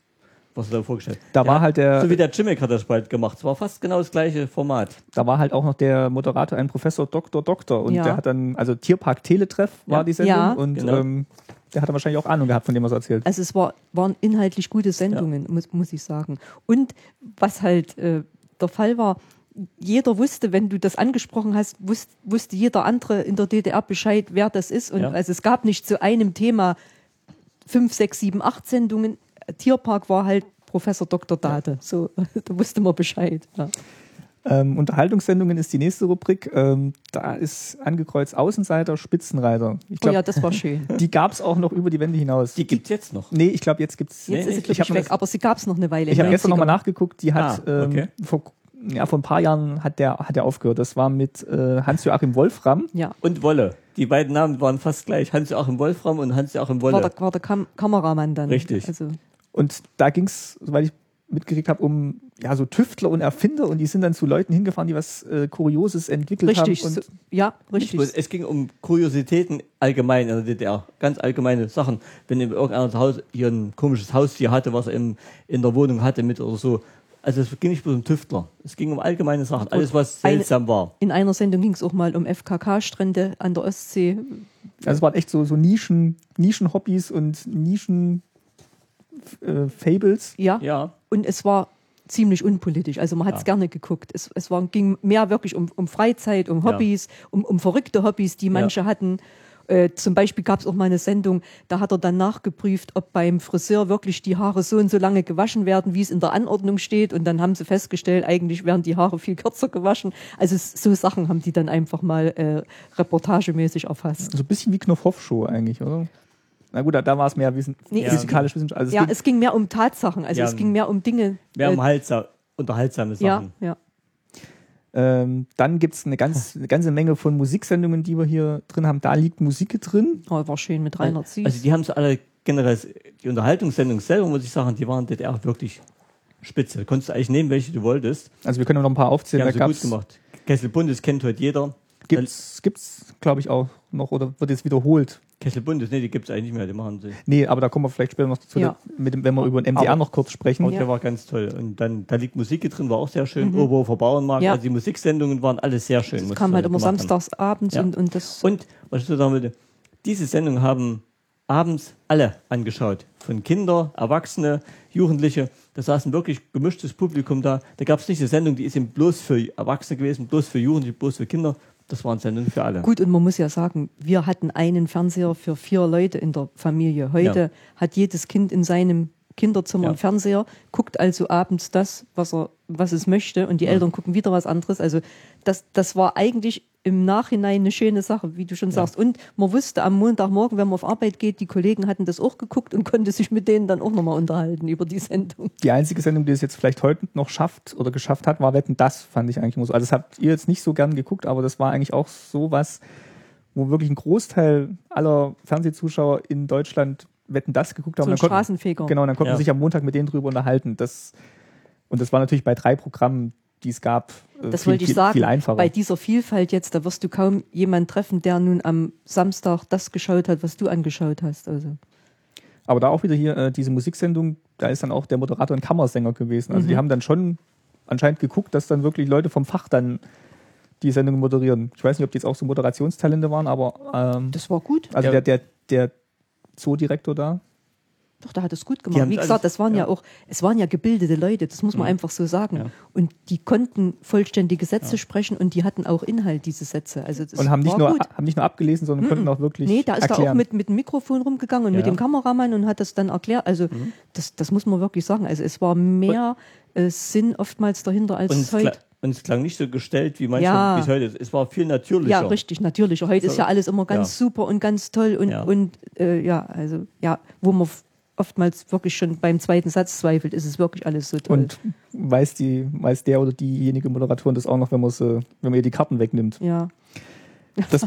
S3: was er da vorgestellt hat.
S1: Da war halt der-
S3: So wie der Jimmick hat das bald gemacht. Es war fast genau das gleiche Format.
S1: da war halt auch noch der Moderator ein Professor Dr. Doktor und
S2: Ja.
S1: der hat dann, also Tierpark Teletreff war
S3: Ja.
S1: die Sendung
S2: Ja.
S1: und
S3: Genau.
S1: ähm, der hat wahrscheinlich auch Ahnung gehabt, von dem was er erzählt.
S2: Also es war, waren inhaltlich gute Sendungen, muss, muss ich sagen. Und was halt äh, der Fall war, jeder wusste, wenn du das angesprochen hast, wusste, wusste jeder andere in der DDR Bescheid, wer das ist. Und
S3: Ja.
S2: also es gab nicht zu einem Thema fünf, sechs, sieben, acht Sendungen. Tierpark war halt Professor Dr. Dade. So, da wusste man Bescheid. Ja.
S1: Ähm, Unterhaltungssendungen ist die nächste Rubrik. Ähm, da ist angekreuzt Außenseiter, Spitzenreiter. Ich
S2: Oh
S1: glaube,
S2: ja, das war schön.
S1: die gab es auch noch über die Wände hinaus.
S3: Die gibt's jetzt noch.
S1: nee, ich glaube, jetzt gibt's.
S2: Jetzt
S3: Nee,
S2: ist sie, glaube ich, weg,
S1: das-
S2: aber sie gab es noch eine Weile.
S1: Ich habe
S2: den
S1: gestern nochmal
S2: 90ern.
S1: nachgeguckt, die hat
S3: Ah, okay.
S1: ähm, vor, ja, vor ein paar Jahren hat der, hat der aufgehört. Das war mit äh, Hans-Joachim Wolfram.
S2: Ja,
S3: Und Wolle. Die beiden Namen waren fast gleich. Hans-Joachim Wolfram und Hans-Joachim Wolle.
S2: war der, war der Kam Kameramann dann.
S3: Richtig.
S2: Also,
S1: Und da ging es, soweit ich mitgekriegt habe, um ja so Tüftler und Erfinder und die sind dann zu Leuten hingefahren, die was äh, Kurioses entwickelt
S2: richtig.
S1: haben.
S2: So,
S1: Und
S2: ja,
S3: bloß,
S2: richtig.
S3: es ging um Kuriositäten allgemein in der DDR. Ganz allgemeine Sachen. Wenn irgendeiner zu Hause hier ein komisches Haustier hatte, was er im, in der Wohnung hatte mit oder so. Also es ging nicht bloß um Tüftler. Es ging um allgemeine Sachen. Alles, was
S2: Eine-
S3: seltsam war.
S2: In einer Sendung ging es auch mal um FKK-Strände an der Ostsee.
S1: also es waren echt so, so Nischen, Nischen-Hobbys und Nischen-Fables.
S2: Ja.
S3: Ja.
S2: Und es war ziemlich unpolitisch. Also man hat es gerne geguckt. Es, es war, ging mehr wirklich um, um Freizeit, um Hobbys, um, um verrückte Hobbys, die manche hatten. Äh, zum Beispiel gab es auch mal eine Sendung, da hat er dann nachgeprüft, ob beim Friseur wirklich die Haare so und so lange gewaschen werden, wie es in der Anordnung steht. Und dann haben sie festgestellt, eigentlich werden die Haare viel kürzer gewaschen. Also so Sachen haben die dann einfach mal äh, reportagemäßig erfasst.
S1: So ein bisschen wie Knopfhoff-Show eigentlich, oder? Na gut, da, da war es mehr wissen,
S2: Nee,
S1: physikalisch wissenschaftlich. Also es
S2: Ja,
S1: ging-
S2: es ging mehr um Tatsachen. Also
S3: Ja,
S2: es ging mehr um Dinge.
S3: Wir haben
S2: äh,
S3: halt unterhaltsame
S2: ja,
S3: Sachen.
S2: ja.
S1: Ähm, dann gibt's eine, ganz, eine ganze Menge von Musiksendungen, die wir hier drin haben. Da liegt Musik drin.
S2: Oh, war schön mit Rainer Zies.
S3: Also die haben so alle generell, die Unterhaltungssendungen selber, muss ich sagen, die waren DDR wirklich spitze. Konntest du eigentlich nehmen, welche du wolltest.
S1: Also wir können noch ein paar
S3: Die
S1: aufzählen.
S3: haben
S1: Da
S3: sie gut gemacht. Kessel Bundes kennt heute jeder.
S1: Gibt's, gibt's glaube ich, auch noch oder wird jetzt wiederholt.
S3: Kessel Bundes, nee, die gibt es eigentlich nicht mehr, die machen sie.
S1: Nee, aber da kommen wir vielleicht später noch dazu,
S2: Ja.
S1: mit dem, wenn wir über den MDR
S3: Aber-
S1: noch kurz sprechen.
S3: Und
S2: Ja.
S3: der war ganz toll. Und dann, da liegt Musik drin, war auch sehr schön. Oberhofer Bauernmarkt,
S2: Ja.
S3: also die Musiksendungen waren alle sehr schön.
S2: das kam halt immer
S3: gemacht haben.
S2: samstags abends
S3: Ja.
S2: und, und das.
S3: Und, was ich so sagen würde, diese Sendung haben abends alle angeschaut. Von Kinder, Erwachsene, Jugendliche. Da saßen wirklich gemischtes Publikum da. Da gab es nicht eine Sendung, die ist eben bloß für Erwachsene gewesen, bloß für Jugendliche, bloß für Kinder. Das waren Sendungen für alle.
S2: Gut, und man muss ja sagen, wir hatten einen Fernseher für vier Leute in der Familie. Heute
S3: Ja.
S2: hat jedes Kind in seinem Kinderzimmer
S3: Ja.
S2: einen Fernseher, guckt also abends das, was er, was es möchte, und die Eltern gucken wieder was anderes. Also das, das war eigentlich im Nachhinein eine schöne Sache, wie du schon sagst. Und man wusste am Montagmorgen, wenn man auf Arbeit geht, die Kollegen hatten das auch geguckt und konnte sich mit denen dann auch nochmal unterhalten über die Sendung.
S1: Die einzige Sendung, die es jetzt vielleicht heute noch schafft oder geschafft hat, war Wetten, das fand ich eigentlich so. Also das habt ihr jetzt nicht so gern geguckt, aber das war eigentlich auch so was, wo wirklich ein Großteil aller Fernsehzuschauer in Deutschland Wetten, das geguckt haben.
S2: So
S1: Dann konnten-
S2: Straßenfeger.
S1: Genau, und dann konnten
S3: Ja.
S1: wir sich am Montag mit denen drüber unterhalten. Das, und das war natürlich bei drei Programmen, die es gab, äh,
S2: Das
S1: viel,
S2: wollte ich
S1: viel,
S2: sagen.
S1: viel einfacher.
S2: Bei dieser Vielfalt jetzt, da wirst du kaum jemanden treffen, der nun am Samstag das geschaut hat, was du angeschaut hast. Also.
S1: Aber da auch wieder hier äh, diese Musiksendung, da ist dann auch der Moderator ein Kammersänger gewesen. Also die
S2: Mhm.
S1: haben dann schon anscheinend geguckt, dass dann wirklich Leute vom Fach dann die Sendung moderieren. Ich weiß nicht, ob die jetzt auch so Moderationstalente waren, aber ähm,
S2: Das war gut.
S1: also
S3: Ja.
S1: der, der, der Zoodirektor da,
S2: Doch, da hat es gut gemacht. Wie gesagt, das waren ja.
S3: ja.
S2: auch, es waren ja gebildete Leute, das muss man
S3: Mhm.
S2: einfach so sagen.
S3: Ja.
S2: Und die konnten vollständige Sätze sprechen und die hatten auch Inhalt, diese Sätze. Also das
S1: und haben nicht, nur,
S2: gut.
S1: haben nicht nur abgelesen, sondern konnten auch wirklich
S2: Nee, da ist
S1: erklären.
S2: er auch mit, mit dem Mikrofon rumgegangen und
S3: Ja.
S2: mit dem Kameramann und hat das dann erklärt. Also
S3: Mhm.
S2: das, das muss man wirklich sagen. Also es war mehr äh, Sinn oftmals dahinter als
S3: Und
S2: heute.
S3: Und es klang nicht so gestellt, wie manchmal,
S2: Ja.
S3: wie es heute ist. Es war viel natürlicher.
S2: Ja, richtig, natürlich. Heute ist
S3: So.
S2: ja alles immer ganz
S3: Ja.
S2: super und ganz toll und,
S3: Ja.
S2: und äh, ja, also ja, wo man oftmals wirklich schon beim zweiten Satz zweifelt, ist es wirklich alles so toll.
S1: Und weiß, die, weiß der oder diejenige Moderatorin das auch noch, wenn, wenn man ihr die Karten wegnimmt.
S2: ja.
S1: Das,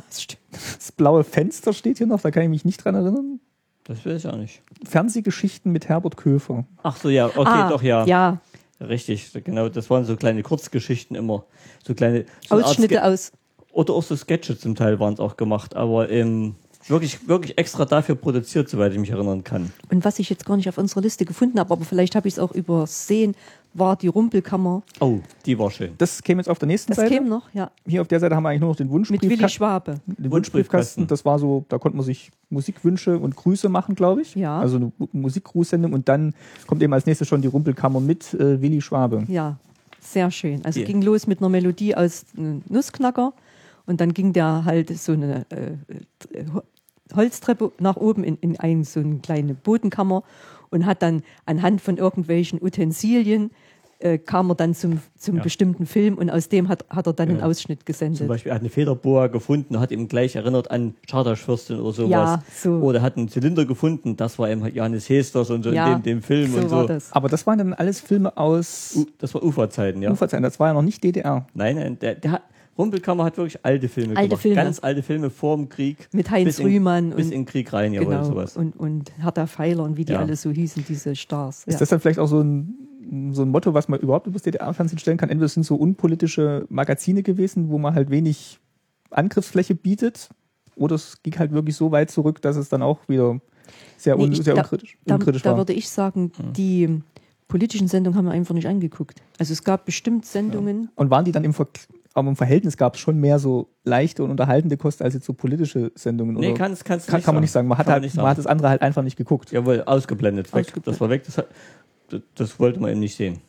S1: das blaue Fenster steht hier noch, da kann ich mich nicht dran erinnern.
S3: Das will ich auch nicht.
S1: Fernsehgeschichten mit Herbert Köfer.
S3: Ach so, ja, okay,
S2: ah,
S3: doch, ja.
S2: Ja,
S3: Richtig, genau. Das waren so kleine Kurzgeschichten immer. So kleine so
S2: Ausschnitte aus.
S3: Oder auch so Sketche zum Teil waren es auch gemacht, aber ähm, wirklich, wirklich extra dafür produziert, soweit ich mich erinnern kann.
S2: Und was ich jetzt gar nicht auf unserer Liste gefunden habe, aber vielleicht habe ich es auch übersehen, war die Rumpelkammer.
S3: Oh, die war schön.
S1: Das käme jetzt auf der nächsten
S2: Das
S1: Seite.
S2: käme noch, ja.
S1: Hier auf der Seite haben wir eigentlich nur noch den
S2: Mit Willi
S1: Wunschbriefkasten.
S2: Schwabe.
S1: Den
S3: Wunschbriefkasten.
S1: Wunschbriefkasten, das war so, da konnte man sich Musikwünsche und Grüße machen, glaube ich.
S2: Ja.
S1: Also eine Musikgrußsendung und dann kommt eben als nächstes schon die Rumpelkammer mit äh, Willi Schwabe.
S2: Ja, sehr schön. Also
S3: Ja.
S2: ging los mit einer Melodie aus äh, Nussknacker und dann ging der halt so eine äh, äh, Ho- Holztreppe nach oben in, in ein, so eine kleine Bodenkammer und hat dann anhand von irgendwelchen Utensilien äh, kam er dann zum, zum
S3: Ja.
S2: bestimmten Film und aus dem hat, hat er dann einen
S3: Ja.
S2: Ausschnitt
S3: Zum
S2: gesendet.
S3: Beispiel, er hat eine Federboa gefunden, hat ihm gleich erinnert an Charterfürstin oder sowas.
S2: Ja, so.
S3: Oder hat einen Zylinder gefunden, das war eben Johannes Hesters und so
S2: Ja,
S3: in dem, dem Film
S2: so
S3: und
S2: war
S3: so.
S2: das.
S1: Aber das waren dann alles Filme aus
S3: U das war Uferzeiten, ja.
S1: Uferzeiten, das war ja noch nicht DDR.
S3: Nein, nein, der, der hat, Rumpelkammer hat wirklich alte Filme
S2: Alte
S3: gemacht.
S2: Filme.
S3: Ganz alte Filme vor dem Krieg.
S2: Mit Heinz
S3: in,
S2: Rühmann
S3: Bis
S2: und-
S3: in den Krieg rein, jawohl,
S2: Genau.
S3: sowas.
S2: Und, und Hertha Feiler und wie die
S3: Ja.
S2: alle so hießen, diese Stars.
S1: Ist
S2: Ja.
S1: das dann vielleicht auch so ein, so ein Motto, was man überhaupt über das DDR-Fernsehen stellen kann? Entweder es sind so unpolitische Magazine gewesen, wo man halt wenig Angriffsfläche bietet, oder es ging halt wirklich so weit zurück, dass es dann auch wieder sehr, un
S2: Nee, ich-
S1: sehr
S2: da-
S1: unkritisch,
S2: Da,
S1: unkritisch
S2: da
S1: war.
S2: würde ich sagen, die politischen Sendungen haben wir einfach nicht angeguckt. Also es gab bestimmt Sendungen,
S1: Und waren die dann im, Ver aber im Verhältnis gab es schon mehr so leichte und unterhaltende Kost als jetzt so politische Sendungen?
S3: Nee,
S1: oder?
S3: kann's, kann's
S1: kann,
S3: nicht
S1: kann man nicht sagen. Man hat, halt, man
S3: sagen.
S1: hat das andere halt einfach nicht geguckt.
S3: Jawohl, ausgeblendet. Weg.
S2: Ausgeblendet.
S3: Das war weg. Das, hat, das, wollte man eben nicht sehen.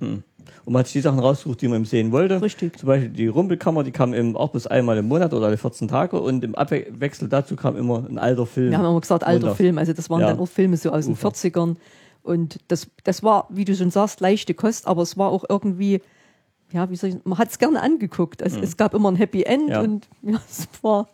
S3: Und man hat sich die Sachen rausgesucht, die man eben sehen wollte.
S2: Richtig.
S3: Zum Beispiel die Rumpelkammer, die kam eben auch bis einmal im Monat oder alle 14 Tage und im Abwechsel dazu kam immer ein alter Film.
S2: Wir haben immer gesagt, alter
S3: runter.
S2: Film. Also das waren
S3: Ja.
S2: dann auch Filme so aus den
S3: Ufer.
S2: 40ern. Und das, das war, wie du schon sagst, leichte Kost, aber es war auch irgendwie, ja, wie soll ich, man hat es gerne angeguckt. Es, es gab immer ein Happy End
S3: Mhm. Ja.
S2: und ja, es war,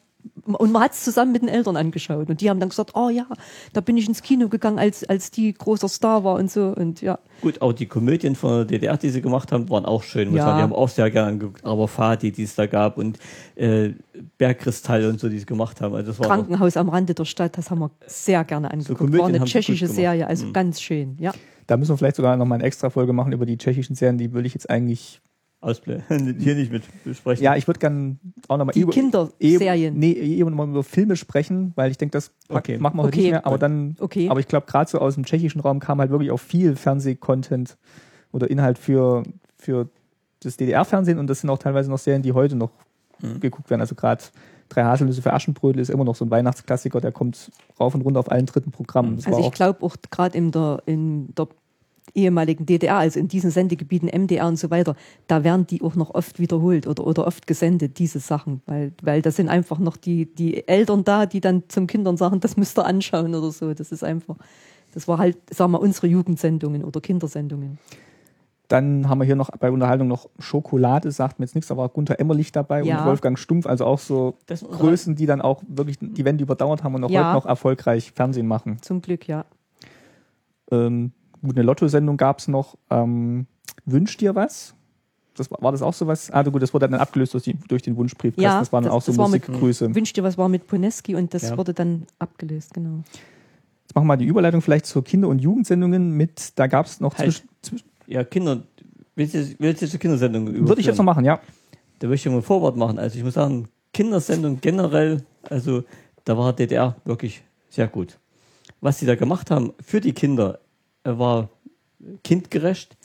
S2: und man hat es zusammen mit den Eltern angeschaut. Und die haben dann gesagt, oh ja, da bin ich ins Kino gegangen, als, als die großer Star war und so. Und ja,
S3: Gut, auch die Komödien von der DDR, die sie gemacht haben, waren auch schön. Muss
S2: Ja.
S3: die haben auch sehr gerne angeguckt. Aber Fati, die es da gab und äh, Bergkristall und so, die es gemacht haben. Also das war
S2: Krankenhaus am Rande der Stadt, das haben wir sehr gerne angeguckt.
S3: Komödien
S2: war eine
S3: sie
S2: tschechische. Serie, also
S3: Mhm.
S2: ganz schön, ja.
S1: Da müssen wir vielleicht sogar noch mal eine extra Folge machen über die tschechischen Serien, die würde ich jetzt eigentlich.
S3: Ausblä hier nicht mit besprechen.
S1: Ja, ich würde gerne auch nochmal
S2: Die Kinderserien.
S1: Nee, eben mal über Filme sprechen, weil ich denke, das
S3: Okay.
S1: machen wir heute
S2: Okay.
S1: nicht mehr. Aber dann,
S2: Okay.
S1: aber ich glaube, gerade so aus dem tschechischen Raum kam halt wirklich auch viel Fernsehcontent oder Inhalt für, für das DDR-Fernsehen und das sind auch teilweise noch Serien, die heute noch
S3: Mhm.
S1: geguckt werden. Also gerade Drei Haselnüsse für Aschenbrödel ist immer noch so ein Weihnachtsklassiker, der kommt rauf und runter auf allen dritten Programmen. Das
S2: Also ich
S1: auch,
S2: glaube auch gerade in der, in der ehemaligen DDR, also in diesen Sendegebieten MDR und so weiter, da werden die auch noch oft wiederholt oder, oder oft gesendet, diese Sachen, weil, weil da sind einfach noch die, die Eltern da, die dann zum Kindern sagen, das müsst ihr anschauen oder so. Das ist einfach, das war halt, sagen wir, unsere Jugendsendungen oder Kindersendungen.
S1: Dann haben wir hier noch bei Unterhaltung noch Schokolade, sagt mir jetzt nichts, da war Gunther Emmerlich dabei
S2: Ja.
S1: und Wolfgang Stumpf, also auch so
S3: Das
S1: Größen, die dann auch wirklich die Wende überdauert haben und auch
S2: Ja.
S1: heute noch erfolgreich Fernsehen machen.
S2: Zum Glück, ja.
S1: Ähm, gut, eine Lotto-Sendung gab es noch. Ähm, Wünsch dir was? Das war, war das auch sowas? Ah, gut, das wurde dann abgelöst durch, die, durch den Wunschbrief.
S2: Ja,
S1: das waren dann
S2: das-
S1: auch so Musikgrüße.
S2: Wünsch dir was war mit Poneski und das
S3: Ja.
S2: wurde dann abgelöst, genau.
S1: Jetzt machen wir mal die Überleitung vielleicht zur Kinder- und Jugendsendungen mit, da gab es noch
S3: Halt. Ja, Kinder. Willst du, willst du jetzt eine Kindersendung
S1: würde ich jetzt noch machen, ja.
S3: Da möchte ich mal ein Vorwort machen. Also ich muss sagen, Kindersendung generell, also da war DDR wirklich sehr gut. Was sie da gemacht haben für die Kinder, äh, war kindgerecht,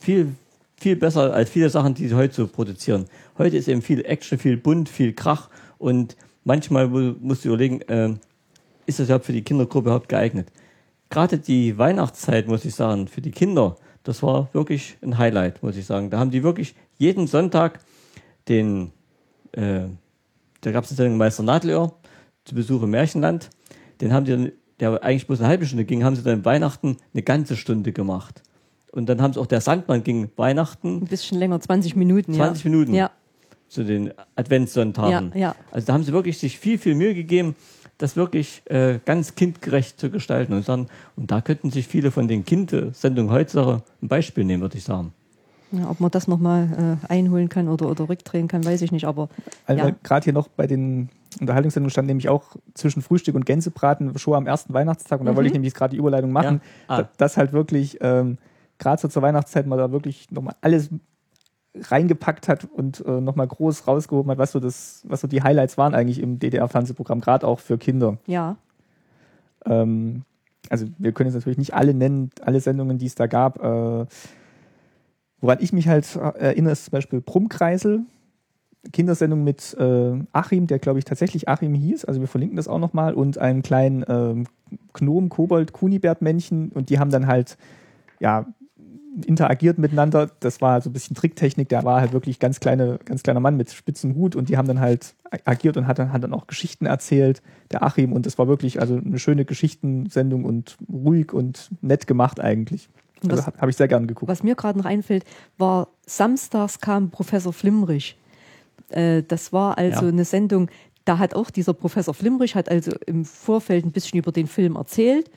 S3: viel, viel besser als viele Sachen, die sie heute so produzieren. Heute ist eben viel Action, viel bunt, viel Krach und manchmal mu- musst du überlegen, äh, ist das überhaupt für die Kindergruppe überhaupt geeignet? Gerade die Weihnachtszeit, muss ich sagen, für die Kinder, das war wirklich ein Highlight, muss ich sagen. Da haben die wirklich jeden Sonntag den, äh, da gab es Sendung Meister Nadelöhr zu Besuch im Märchenland. Den haben die dann, der eigentlich bloß eine halbe Stunde ging, haben sie dann Weihnachten eine ganze Stunde gemacht. Und dann haben sie auch der Sandmann ging Weihnachten
S2: Ein bisschen länger, 20 Minuten,
S3: 20
S2: ja.
S3: Minuten
S2: Ja,
S3: zu den Adventssonntagen.
S2: Ja, ja.
S3: Also da haben sie wirklich sich viel, viel Mühe gegeben, das wirklich äh, ganz kindgerecht zu gestalten und sagen, und da könnten sich viele von den Kindersendungen heutzutage ein Beispiel nehmen, würde ich sagen.
S2: ja. Ob man das nochmal äh, einholen kann oder, oder rückdrehen kann, weiß ich nicht, aber
S1: Also
S2: Ja.
S1: gerade hier noch bei den Unterhaltungssendungen stand nämlich auch zwischen Frühstück und Gänsebraten Show am ersten Weihnachtstag und da
S2: Mhm.
S1: wollte ich nämlich gerade die Überleitung machen,
S3: Ja. Ah.
S1: da- dass halt wirklich ähm, gerade so zur Weihnachtszeit man da wirklich nochmal alles reingepackt hat und äh, nochmal groß rausgehoben hat, was so das, was so die Highlights waren eigentlich im DDR-Fernsehprogramm, gerade auch für Kinder.
S2: ja.
S1: Ähm, also wir können jetzt natürlich nicht alle nennen, alle Sendungen, die es da gab. Äh, woran ich mich halt äh, erinnere, ist zum Beispiel Brummkreisel, Kindersendung mit äh, Achim, der glaube ich tatsächlich Achim hieß. Also wir verlinken das auch nochmal und einen kleinen ähm, Gnom, Kobold, Kunibert-Männchen und die haben dann halt ja interagiert miteinander. Das war so ein bisschen Tricktechnik. Der war halt wirklich ganz kleine, ganz kleiner Mann mit spitzem Hut und die haben dann halt agiert und hat dann, hat dann auch Geschichten erzählt, der Achim. Und das war wirklich also eine schöne Geschichtensendung und ruhig und nett gemacht eigentlich.
S2: Und
S1: Also habe hab ich sehr gern geguckt.
S2: Was mir gerade noch einfällt, war samstags kam Professor Flimrich. Äh, das war also
S3: Ja.
S2: eine Sendung, da hat auch dieser Professor Flimrich hat also im Vorfeld ein bisschen über den Film erzählt,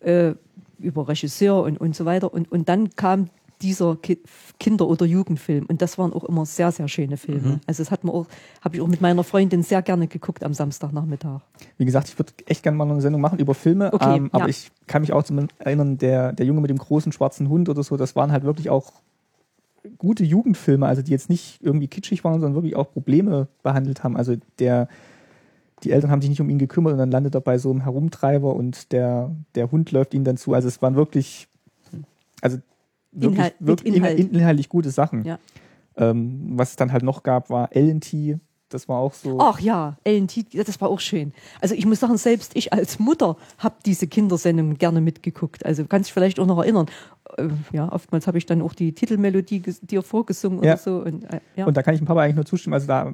S2: äh, über Regisseur und, und so weiter. Und, und dann kam dieser Ki Kinder- oder Jugendfilm. Und das waren auch immer sehr, sehr schöne Filme.
S3: Mhm.
S2: Also das hat man auch, habe ich auch mit meiner Freundin sehr gerne geguckt am Samstagnachmittag.
S1: Wie gesagt, ich würde echt gerne mal eine Sendung machen über Filme,
S2: Okay,
S1: ähm, aber
S2: ja.
S1: ich kann mich auch zum erinnern, der, der Junge mit dem großen schwarzen Hund oder so, das waren halt wirklich auch gute Jugendfilme, also die jetzt nicht irgendwie kitschig waren, sondern wirklich auch Probleme behandelt haben. Also der, die Eltern haben sich nicht um ihn gekümmert und dann landet er bei so einem Herumtreiber und der, der Hund läuft ihnen dann zu. Also es waren wirklich, also wirklich,
S2: mit
S1: wirklich
S2: Inhalt.
S1: inhaltlich gute Sachen.
S2: Ja.
S1: Ähm, was es dann halt noch gab, war LNT, Das war auch so.
S2: Ach ja, Ellen Tiet, ja, das war auch schön. Also ich muss sagen, selbst ich als Mutter habe diese Kindersendungen gerne mitgeguckt. Also kannst dich vielleicht auch noch erinnern. Äh, Ja, oftmals habe ich dann auch die Titelmelodie dir vorgesungen
S1: Ja.
S2: oder so. Und, äh, ja.
S1: Und da kann ich dem Papa eigentlich nur zustimmen. Also da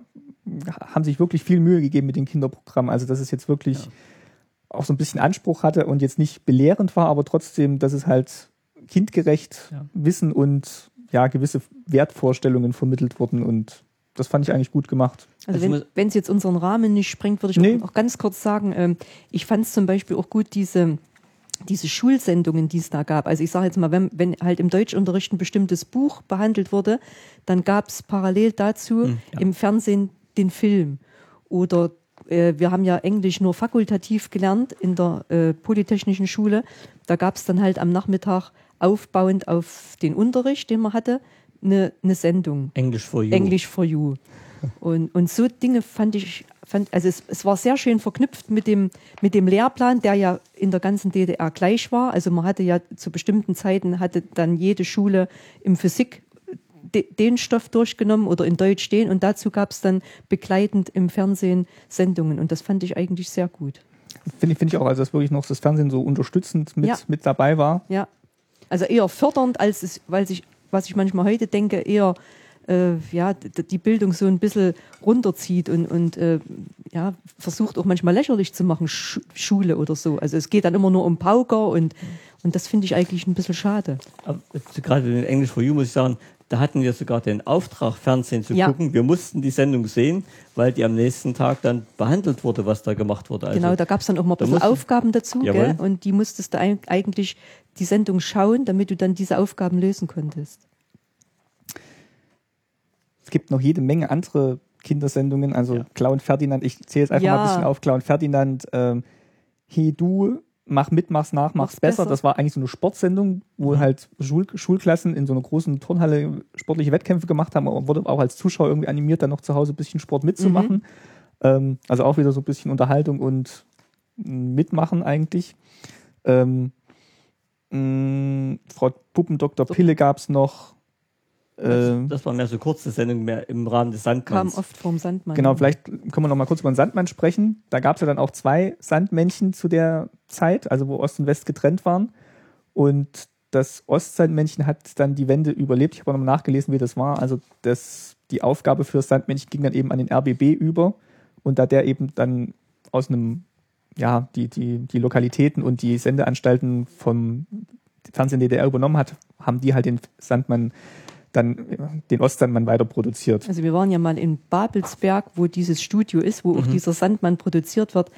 S1: haben sich wirklich viel Mühe gegeben mit den Kinderprogrammen. Also dass es jetzt wirklich auch so ein bisschen Anspruch hatte und jetzt nicht belehrend war, aber trotzdem, dass es halt kindgerecht
S3: Ja.
S1: Wissen und ja gewisse Wertvorstellungen vermittelt wurden und das fand ich eigentlich gut gemacht.
S2: Also
S3: Also
S2: wenn es jetzt unseren Rahmen nicht sprengt, würde ich
S1: Nee.
S2: auch, auch ganz kurz sagen, ähm, ich fand es zum Beispiel auch gut, diese, diese Schulsendungen, die es da gab. Also ich sage jetzt mal, wenn, wenn halt im Deutschunterricht ein bestimmtes Buch behandelt wurde, dann gab es parallel dazu
S3: Hm, ja.
S2: im Fernsehen den Film. Oder äh, wir haben ja Englisch nur fakultativ gelernt in der äh, Polytechnischen Schule. Da gab es dann halt am Nachmittag aufbauend auf den Unterricht, den man hatte, eine, eine Sendung.
S3: English for you.
S2: English for You. Und, und so Dinge fand ich, fand, also es, es war sehr schön verknüpft mit dem, mit dem Lehrplan, der ja in der ganzen DDR gleich war. Also man hatte ja zu bestimmten Zeiten, hatte dann jede Schule im Physik de, den Stoff durchgenommen oder in Deutsch den und dazu gab es dann begleitend im Fernsehen Sendungen und das fand ich eigentlich sehr gut.
S1: Finde ich, finde ich auch, also dass wirklich noch das Fernsehen so unterstützend mit,
S2: Ja.
S1: mit dabei war.
S2: Ja, also eher fördernd, als es, weil sich, was ich manchmal heute denke, eher äh, ja, die Bildung so ein bisschen runterzieht und, und äh, ja, versucht auch manchmal lächerlich zu machen, Sch Schule oder so. Also es geht dann immer nur um Pauker und, und das finde ich eigentlich ein bisschen schade.
S3: Aber jetzt gerade in English for You muss ich sagen, da hatten wir sogar den Auftrag, Fernsehen zu
S2: Ja.
S3: gucken. Wir mussten die Sendung sehen, weil die am nächsten Tag dann behandelt wurde, was da gemacht wurde. Also,
S2: genau, da gab es dann auch mal ein
S3: da
S2: bisschen Aufgaben dazu gell? und die musstest du eig- eigentlich die Sendung schauen, damit du dann diese Aufgaben lösen konntest.
S1: Es gibt noch jede Menge andere Kindersendungen, also
S3: Ja.
S1: Clown Ferdinand, ich zähle jetzt einfach
S2: Ja.
S1: mal ein bisschen auf, Clown Ferdinand, ähm, Hey du, mach mit, mach's nach, mach's besser.
S2: besser.
S1: Das war eigentlich so eine Sportsendung, wo
S3: Mhm.
S1: halt Schul Schulklassen in so einer großen Turnhalle sportliche Wettkämpfe gemacht haben, aber wurde auch als Zuschauer irgendwie animiert, dann noch zu Hause ein bisschen Sport mitzumachen. Ähm, also auch wieder so ein bisschen Unterhaltung und mm, Mitmachen eigentlich. Ähm, mh, Frau Puppendoktor Pille gab's noch.
S3: Das,
S1: Ähm,
S3: das war mehr so kurze Sendung mehr im Rahmen des
S2: Kam
S3: Sandmanns.
S2: oft vorm Sandmann.
S1: Genau, vielleicht können wir noch mal kurz über den Sandmann sprechen. Da gab es ja dann auch zwei Sandmännchen zu der Zeit, also wo Ost und West getrennt waren. Und das Ostsandmännchen hat dann die Wende überlebt. Ich habe auch noch mal nachgelesen, wie das war. Also das, die Aufgabe für das Sandmännchen ging dann eben an den RBB über. Und da der eben dann aus einem, ja, die, die, die Lokalitäten und die Sendeanstalten vom Fernsehen DDR übernommen hat, haben die halt den Sandmann dann, den Ostsandmann weiter produziert.
S2: Also wir waren ja mal in Babelsberg, wo dieses Studio ist, wo
S1: Mhm.
S2: auch dieser Sandmann produziert wird.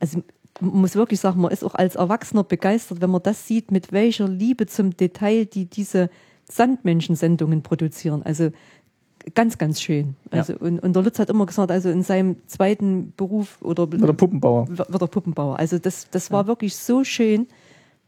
S2: Also man muss wirklich sagen, man ist auch als Erwachsener begeistert, wenn man das sieht, mit welcher Liebe zum Detail die diese Sandmenschensendungen produzieren. Also ganz, ganz schön.
S3: Ja.
S2: Also und, und der Lutz hat immer gesagt, also in seinem zweiten Beruf oder
S1: Oder Puppenbauer.
S2: wird er Puppenbauer. Also das, das war wirklich so schön.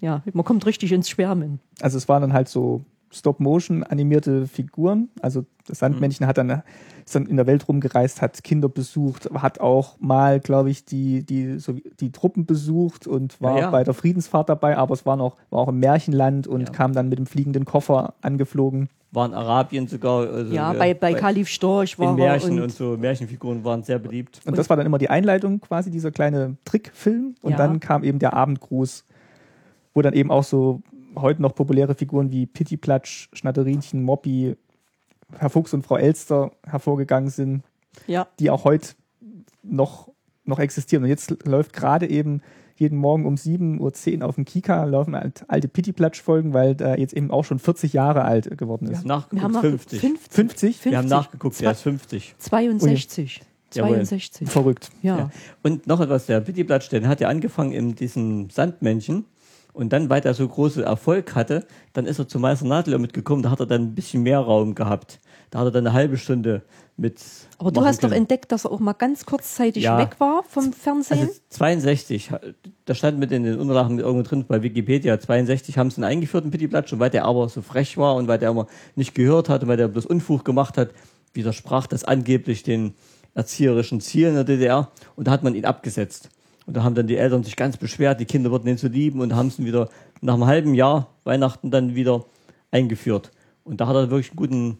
S2: Ja, man kommt richtig ins Schwärmen.
S1: Also es waren dann halt so Stop-Motion animierte Figuren. Also das Sandmännchen hat dann, ist dann in der Welt rumgereist, hat Kinder besucht, hat auch mal, glaube ich, die, die, so, die Truppen besucht und war
S3: Ja, ja.
S1: bei der Friedensfahrt dabei, aber es war noch, war auch im Märchenland und
S3: Ja.
S1: kam dann mit dem fliegenden Koffer angeflogen.
S3: War in Arabien sogar. Also
S2: Ja,
S3: äh,
S2: bei, bei Kalif Storch war
S3: in Märchen und,
S2: und,
S3: so. Märchenfiguren waren sehr beliebt.
S1: Und, das war dann immer die Einleitung quasi, dieser kleine Trickfilm. Und
S2: Ja.
S1: dann kam eben der Abendgruß, wo dann eben auch so heute noch populäre Figuren wie Pittiplatsch, Schnatterinchen, Moppi, Herr Fuchs und Frau Elster hervorgegangen sind,
S2: ja,
S1: die auch heute noch, noch existieren. Und jetzt läuft gerade eben jeden Morgen um 7.10 Uhr auf dem Kika laufen halt alte Pittiplatsch-Folgen, weil der jetzt eben auch schon 40 Jahre alt geworden
S3: Wir
S1: ist.
S3: haben nachgeguckt,
S2: wir haben nach
S3: 50.
S2: 50.
S1: 50?
S3: Wir haben
S2: 50.
S3: nachgeguckt, der ist 50.
S2: 62.
S3: Jawohl.
S2: 62.
S1: Verrückt.
S2: Ja.
S3: Ja. Und noch etwas, der Pittiplatsch, der hat ja angefangen in diesem Sandmännchen. Und dann, weil er so großen Erfolg hatte, dann ist er zu Meister Nadler mitgekommen, da hat er dann ein bisschen mehr Raum gehabt. Da hat er dann eine halbe Stunde mit.
S2: Aber du hast doch
S3: können.
S2: entdeckt, dass er auch mal ganz kurzzeitig
S3: Ja.
S2: weg war vom Fernsehen.
S3: Also 62, da stand mit in den Unterlagen irgendwo drin bei Wikipedia, 62 haben sie ihn eingeführt, den Pittiplatsch, und weil der aber so frech war und weil der immer nicht gehört hat und weil der bloß Unfug gemacht hat, widersprach das angeblich den erzieherischen Zielen der DDR und da hat man ihn abgesetzt. Und da haben dann die Eltern sich ganz beschwert, die Kinder wurden ihn zu lieben und haben es ihn wieder nach einem halben Jahr Weihnachten dann wieder eingeführt. Und da hat er wirklich einen guten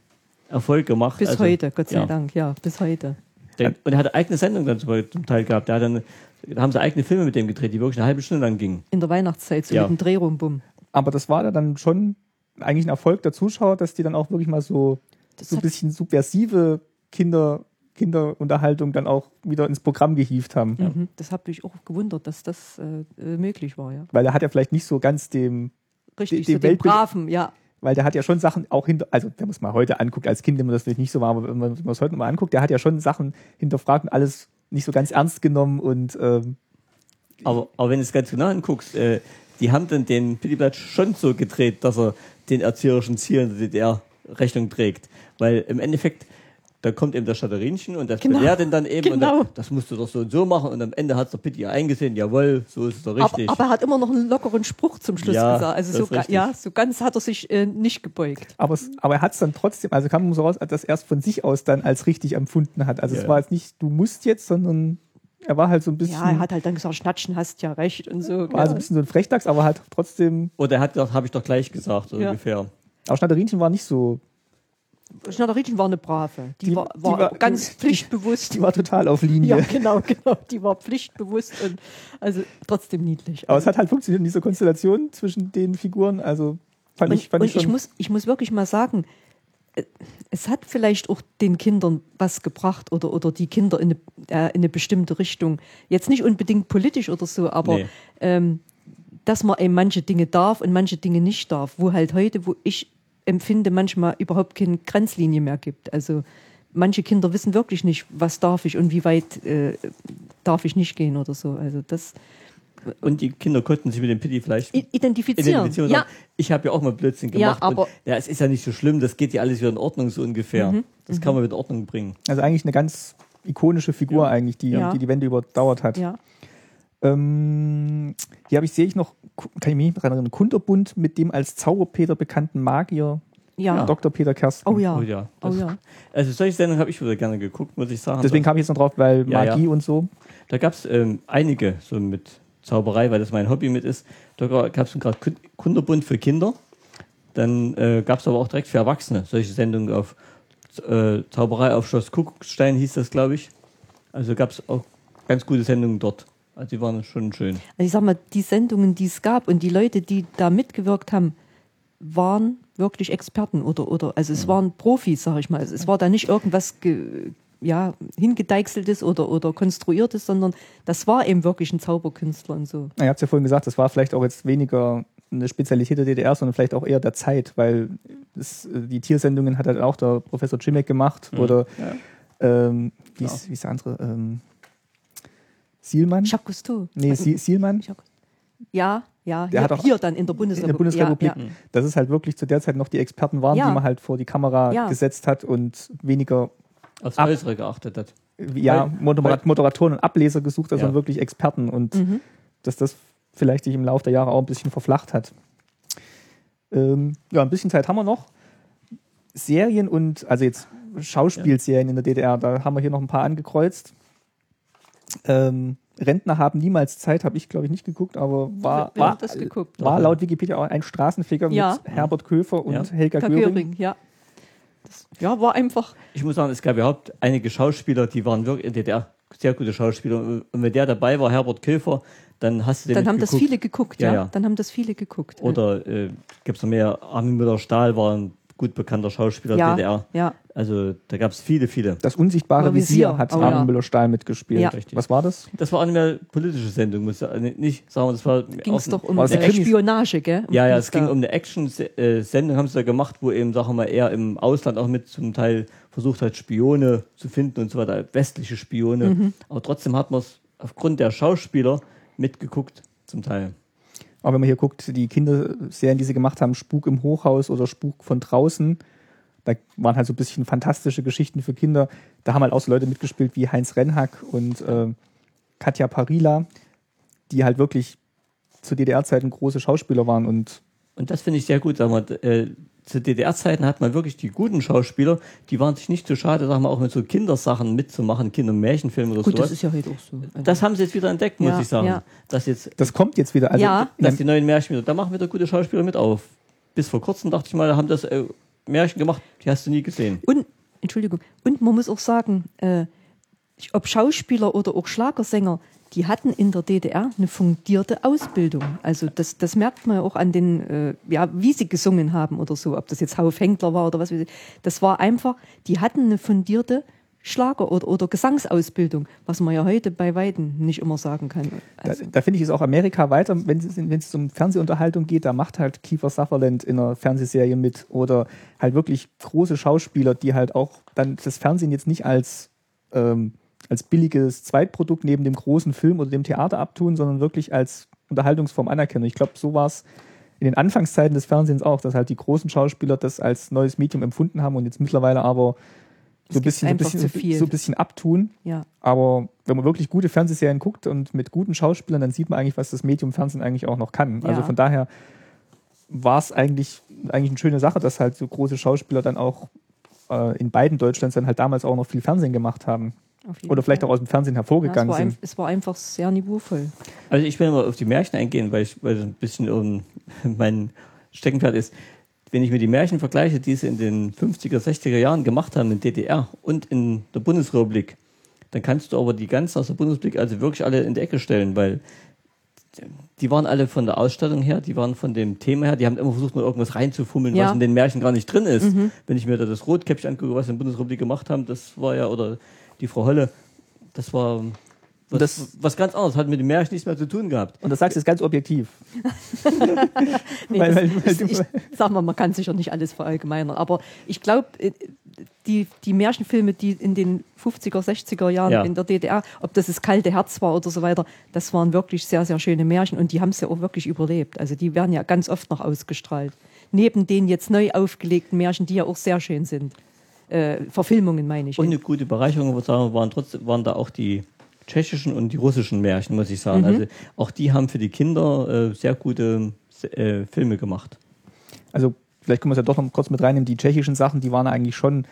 S3: Erfolg gemacht.
S2: bis
S3: Also,
S2: heute, Gott sei
S3: ja.
S2: Dank, ja, bis heute.
S3: Der, und er hatte eigene Sendung dann zum Teil gehabt. Der hat dann, da haben sie eigene Filme mit dem gedreht, die wirklich eine halbe Stunde lang gingen.
S2: In der Weihnachtszeit, so
S3: Ja.
S2: mit dem Drehrumbum.
S1: Aber das war dann schon eigentlich ein Erfolg der Zuschauer, dass die dann auch wirklich mal so,
S2: Das
S1: so ein
S2: hat-
S1: bisschen subversive Kinder, Kinderunterhaltung dann auch wieder ins Programm gehievt haben.
S2: Mhm. Das hat mich auch gewundert, dass das äh, äh, möglich war, ja.
S1: Weil er hat ja vielleicht nicht so ganz dem,
S2: Richtig,
S1: Die- die
S2: so den
S1: Weltbild-
S2: Braven, ja.
S1: weil der hat ja schon Sachen auch hinter, also wenn man es mal heute anguckt, als Kind immer das vielleicht nicht so war, aber wenn man wenn man es heute mal anguckt, der hat ja schon Sachen hinterfragt und alles nicht so ganz ernst genommen und ähm,
S3: Aber, aber wenn du es ganz genau anguckst, äh, die haben dann den Pittiblatt schon so gedreht, dass er den erzieherischen Zielen der DDR Rechnung trägt. Weil im Endeffekt, da kommt eben der Schaderinchen und das
S2: Genau.
S3: belehrt ihn dann eben und
S2: Genau.
S3: dann, das musst du doch so und so machen und am Ende hat der Pitti ja eingesehen, jawohl, so ist es doch
S2: Aber,
S3: richtig.
S2: aber er hat immer noch einen lockeren Spruch zum Schluss
S3: Ja,
S2: gesagt. Also
S3: das
S2: so, ja, so ganz hat er sich äh, nicht gebeugt.
S1: aber, es, aber er hat es dann trotzdem, also kam so raus, dass er es von sich aus dann als richtig empfunden hat. Also es
S3: Ja.
S1: war jetzt nicht, du musst jetzt, sondern er war halt so ein bisschen,
S2: Ja, er hat halt dann gesagt, Schnatschen hast ja recht und so.
S1: war also ein bisschen so ein Frechdachs, aber halt trotzdem,
S3: Oder er hat gesagt, habe ich doch gleich gesagt, so
S2: Ja.
S3: ungefähr.
S1: auch Schnatterinchen war nicht so,
S2: Schnatterinchen war eine Brave. Die,
S1: Die-
S2: war,
S1: die
S2: war,
S1: war-
S2: ganz pflichtbewusst.
S1: die war total auf Linie.
S2: ja, genau, genau. Die war pflichtbewusst und also trotzdem niedlich.
S1: Aber es hat halt funktioniert in dieser Konstellation zwischen den Figuren, also fand
S2: und
S1: ich, fand
S2: und
S1: ich schon.
S2: ich, muss, ich muss wirklich mal sagen, äh, es hat vielleicht auch den Kindern was gebracht oder, oder die Kinder in eine, äh, in eine bestimmte Richtung. Jetzt nicht unbedingt politisch oder so, aber
S3: Nee.
S2: ähm, dass man eben manche Dinge darf und manche Dinge nicht darf. Wo halt heute, wo ich empfinde, manchmal überhaupt keine Grenzlinie mehr gibt. Also manche Kinder wissen wirklich nicht, was darf ich und wie weit äh, darf ich nicht gehen oder so. Also das
S3: Und die Kinder konnten sich mit dem Pitti vielleicht
S2: identifizieren.
S3: identifizieren.
S2: Ja,
S3: sagen, Ich habe ja auch mal Blödsinn
S2: Ja,
S3: gemacht.
S2: aber-
S3: und, ja, es ist ja nicht so schlimm, das geht ja alles wieder in Ordnung, so ungefähr.
S2: Mhm.
S3: Das kann man wieder in Ordnung bringen.
S1: Also eigentlich eine ganz ikonische Figur
S3: Ja.
S1: eigentlich, die,
S2: Ja.
S1: die die Wende überdauert hat.
S2: ja.
S1: Ähm, hier habe ich, sehe ich noch, kann ich mich nicht dran erinnern, Kunterbund mit dem als Zauberpeter bekannten Magier
S2: Ja.
S1: Dr. Peter Kersten.
S2: Oh ja.
S3: Oh ja.
S2: Oh ja.
S3: Also solche Sendungen habe ich wieder gerne geguckt, muss ich sagen.
S1: Deswegen kam ich jetzt noch drauf, weil
S3: Ja,
S1: Magie
S3: ja.
S1: und so.
S3: Da gab es ähm, einige so mit Zauberei, weil das mein Hobby mit ist. Da gab es gerade Kun- Kunderbund für Kinder. Dann äh, gab es aber auch direkt für Erwachsene solche Sendungen auf äh, Zauberei auf Schloss Kuckuckstein hieß das, glaube ich. Also gab es auch ganz gute Sendungen dort. Also die waren schon schön.
S2: Also ich sag mal, die Sendungen, die es gab und die Leute, die da mitgewirkt haben, waren wirklich Experten oder, oder also es waren Profis, sag ich mal. Also es war da nicht irgendwas ge, ja, hingedeichseltes oder, oder konstruiertes, sondern das war eben wirklich ein Zauberkünstler und so.
S1: Na, Ihr habt ja vorhin gesagt, das war vielleicht auch jetzt weniger eine Spezialität der DDR, sondern vielleicht auch eher der Zeit, weil es, äh, die Tiersendungen hat halt auch der Professor Cimek gemacht oder
S3: Ja.
S1: ähm, wie,
S3: Klar.
S1: ist, wie ist der andere? Ähm, Sielmann?
S2: Jacques Cousteau.
S1: Nee,
S2: Also,
S1: Sie, Sielmann
S2: ja, ja,
S1: Der
S2: hier,
S1: hat auch-
S2: hier dann in der
S1: in
S2: Bundesrepublik.
S1: der Bundesrepublik.
S2: Ja, ja.
S1: Das ist halt wirklich zu der Zeit noch die Experten waren,
S2: Ja.
S1: die man halt vor die Kamera
S2: Ja.
S1: gesetzt hat und weniger
S3: Aufs
S1: Ab-
S3: Äußere geachtet hat.
S1: ja, Moderat Moderatoren und Ableser gesucht, sondern wirklich Experten und
S2: Mhm.
S1: dass das vielleicht sich im Laufe der Jahre auch ein bisschen verflacht hat. Ähm, ja, ein bisschen Zeit haben wir noch. Serien und, also jetzt Schauspielserien in der DDR, da haben wir hier noch ein paar angekreuzt. Ähm, Rentner haben niemals Zeit, habe ich glaube ich nicht geguckt, aber war,
S2: Wer
S1: war,
S2: das geguckt?
S1: war laut Wikipedia auch ein Straßenfeger
S2: Ja.
S1: mit Herbert Köfer und
S3: Ja.
S1: Helga Göring.
S2: Göring, ja. Das, ja, war einfach.
S3: Ich muss sagen, es gab überhaupt einige Schauspieler, die waren wirklich in der DDR sehr gute Schauspieler. Und wenn der dabei war, Herbert Köfer, dann hast du den
S2: Dann haben das
S3: mitgeguckt.
S2: viele geguckt,
S3: Ja,
S2: ja.
S3: ja.
S2: Dann haben das viele geguckt.
S3: Oder äh, gibt es noch mehr? Armin Müller-Stahl war ein gut bekannter Schauspieler
S2: ja,
S3: der DDR.
S2: ja.
S3: Also da gab es viele, viele.
S1: Das unsichtbare
S2: Oder
S1: Visier,
S2: Visier,
S1: hat
S2: oh
S1: Armin
S2: ja.
S1: Müller-Stahl mitgespielt.
S2: Ja.
S3: Richtig.
S1: Was war das?
S3: Das war eine mehr politische Sendung, muss ich sagen. nicht sagen, wir, das war
S2: Ging es
S3: auch-
S2: doch um äh,
S1: eine Krimis?
S2: Spionage, gell?
S3: Ja, ja,
S2: Um
S3: es ging um eine Action-Sendung, haben sie da gemacht, wo eben, sagen wir mal, er im Ausland auch mit zum Teil versucht hat, Spione zu finden und so weiter, westliche Spione.
S2: Mhm.
S3: Aber trotzdem hat man es aufgrund der Schauspieler mitgeguckt, zum Teil.
S1: Aber wenn man hier guckt, die Kinderserien, die sie gemacht haben, Spuk im Hochhaus oder Spuk von draußen, da waren halt so ein bisschen fantastische Geschichten für Kinder. Da haben halt auch so Leute mitgespielt wie Heinz Renhack und ähm, Katja Parila, die halt wirklich zu DDR-Zeiten große Schauspieler waren und
S3: Und das finde ich sehr gut. Sagen wir, äh, zu DDR-Zeiten hat man wirklich die guten Schauspieler, die waren sich nicht zu schade, sagen wir, auch mit so Kindersachen mitzumachen, Kindermärchenfilme oder
S2: Gut,
S3: sowas.
S2: das ist ja heute auch so. Also,
S3: Das haben sie jetzt wieder entdeckt, muss
S2: Ja,
S3: ich sagen.
S2: ja.
S3: Dass jetzt,
S1: das kommt jetzt wieder. Also
S2: Ja.
S3: dass die neuen Märchen wieder, da machen wieder gute Schauspieler mit auf. Bis vor kurzem dachte ich mal, da haben das äh, Märchen gemacht, die hast du nie gesehen.
S2: Und, Entschuldigung, und man muss auch sagen, äh, ob Schauspieler oder auch Schlagersänger, die hatten in der DDR eine fundierte Ausbildung. Also das, das merkt man auch an den, äh, ja, wie sie gesungen haben oder so, ob das jetzt Hauf Henkler war oder was weiß ich. Das war einfach, die hatten eine fundierte Schlager- oder, oder Gesangsausbildung, was man ja heute bei Weitem nicht immer sagen kann.
S1: Also da, da finde ich es auch Amerika weiter, wenn es, wenn es um Fernsehunterhaltung geht, da macht halt Kiefer Sutherland in einer Fernsehserie mit oder halt wirklich große Schauspieler, die halt auch dann das Fernsehen jetzt nicht als ähm, als billiges Zweitprodukt neben dem großen Film oder dem Theater abtun, sondern wirklich als Unterhaltungsform anerkennen. Ich glaube, so war es in den Anfangszeiten des Fernsehens auch, dass halt die großen Schauspieler das als neues Medium empfunden haben und jetzt mittlerweile aber so ein bisschen, so bisschen, so ein bisschen abtun.
S2: Ja.
S1: Aber wenn man wirklich gute Fernsehserien guckt und mit guten Schauspielern, dann sieht man eigentlich, was das Medium Fernsehen eigentlich auch noch kann. Also von daher war es eigentlich, eigentlich eine schöne Sache, dass halt so große Schauspieler dann auch äh, in beiden Deutschlands dann halt damals auch noch viel Fernsehen gemacht haben. Oder vielleicht Fall. auch aus dem Fernsehen hervorgegangen
S2: ja, es
S1: sind.
S2: Ein, es war einfach sehr niveauvoll.
S3: Also ich will mal auf die Märchen eingehen, weil ich weil ein bisschen um mein Steckenpferd ist. Wenn ich mir die Märchen vergleiche, die sie in den 50er, 60er Jahren gemacht haben in DDR und in der Bundesrepublik, dann kannst du aber die ganzen aus der Bundesrepublik also wirklich alle in die Ecke stellen, weil die waren alle von der Ausstattung her, die waren von dem Thema her, die haben immer versucht, mal irgendwas reinzufummeln, ja. was in den Märchen gar nicht drin ist. Mhm. Wenn ich mir da das Rotkäppchen angucke, was in der Bundesrepublik gemacht haben, das war ja, oder die Frau Holle, das war was, das, was ganz anderes, hat mit dem Märchen nichts mehr zu tun gehabt.
S1: Und das sagst du jetzt ganz objektiv.
S2: nee, weil, weil, weil ich, sag mal, man kann sicher nicht alles verallgemeinern, aber ich glaube, äh, die, die Märchenfilme, die in den 50er, 60er Jahren ja. in der DDR, ob das das kalte Herz war oder so weiter, das waren wirklich sehr, sehr schöne Märchen und die haben es ja auch wirklich überlebt. Also die werden ja ganz oft noch ausgestrahlt. Neben den jetzt neu aufgelegten Märchen, die ja auch sehr schön sind äh, Verfilmungen, meine ich.
S3: Und eine gute Bereicherung waren, trotzdem, waren da auch die tschechischen und die russischen Märchen, muss ich sagen. Mhm. Also auch die haben für die Kinder äh, sehr gute äh, Filme gemacht.
S1: Also vielleicht können wir es ja doch noch kurz mit reinnehmen. Die tschechischen Sachen, die waren eigentlich schon,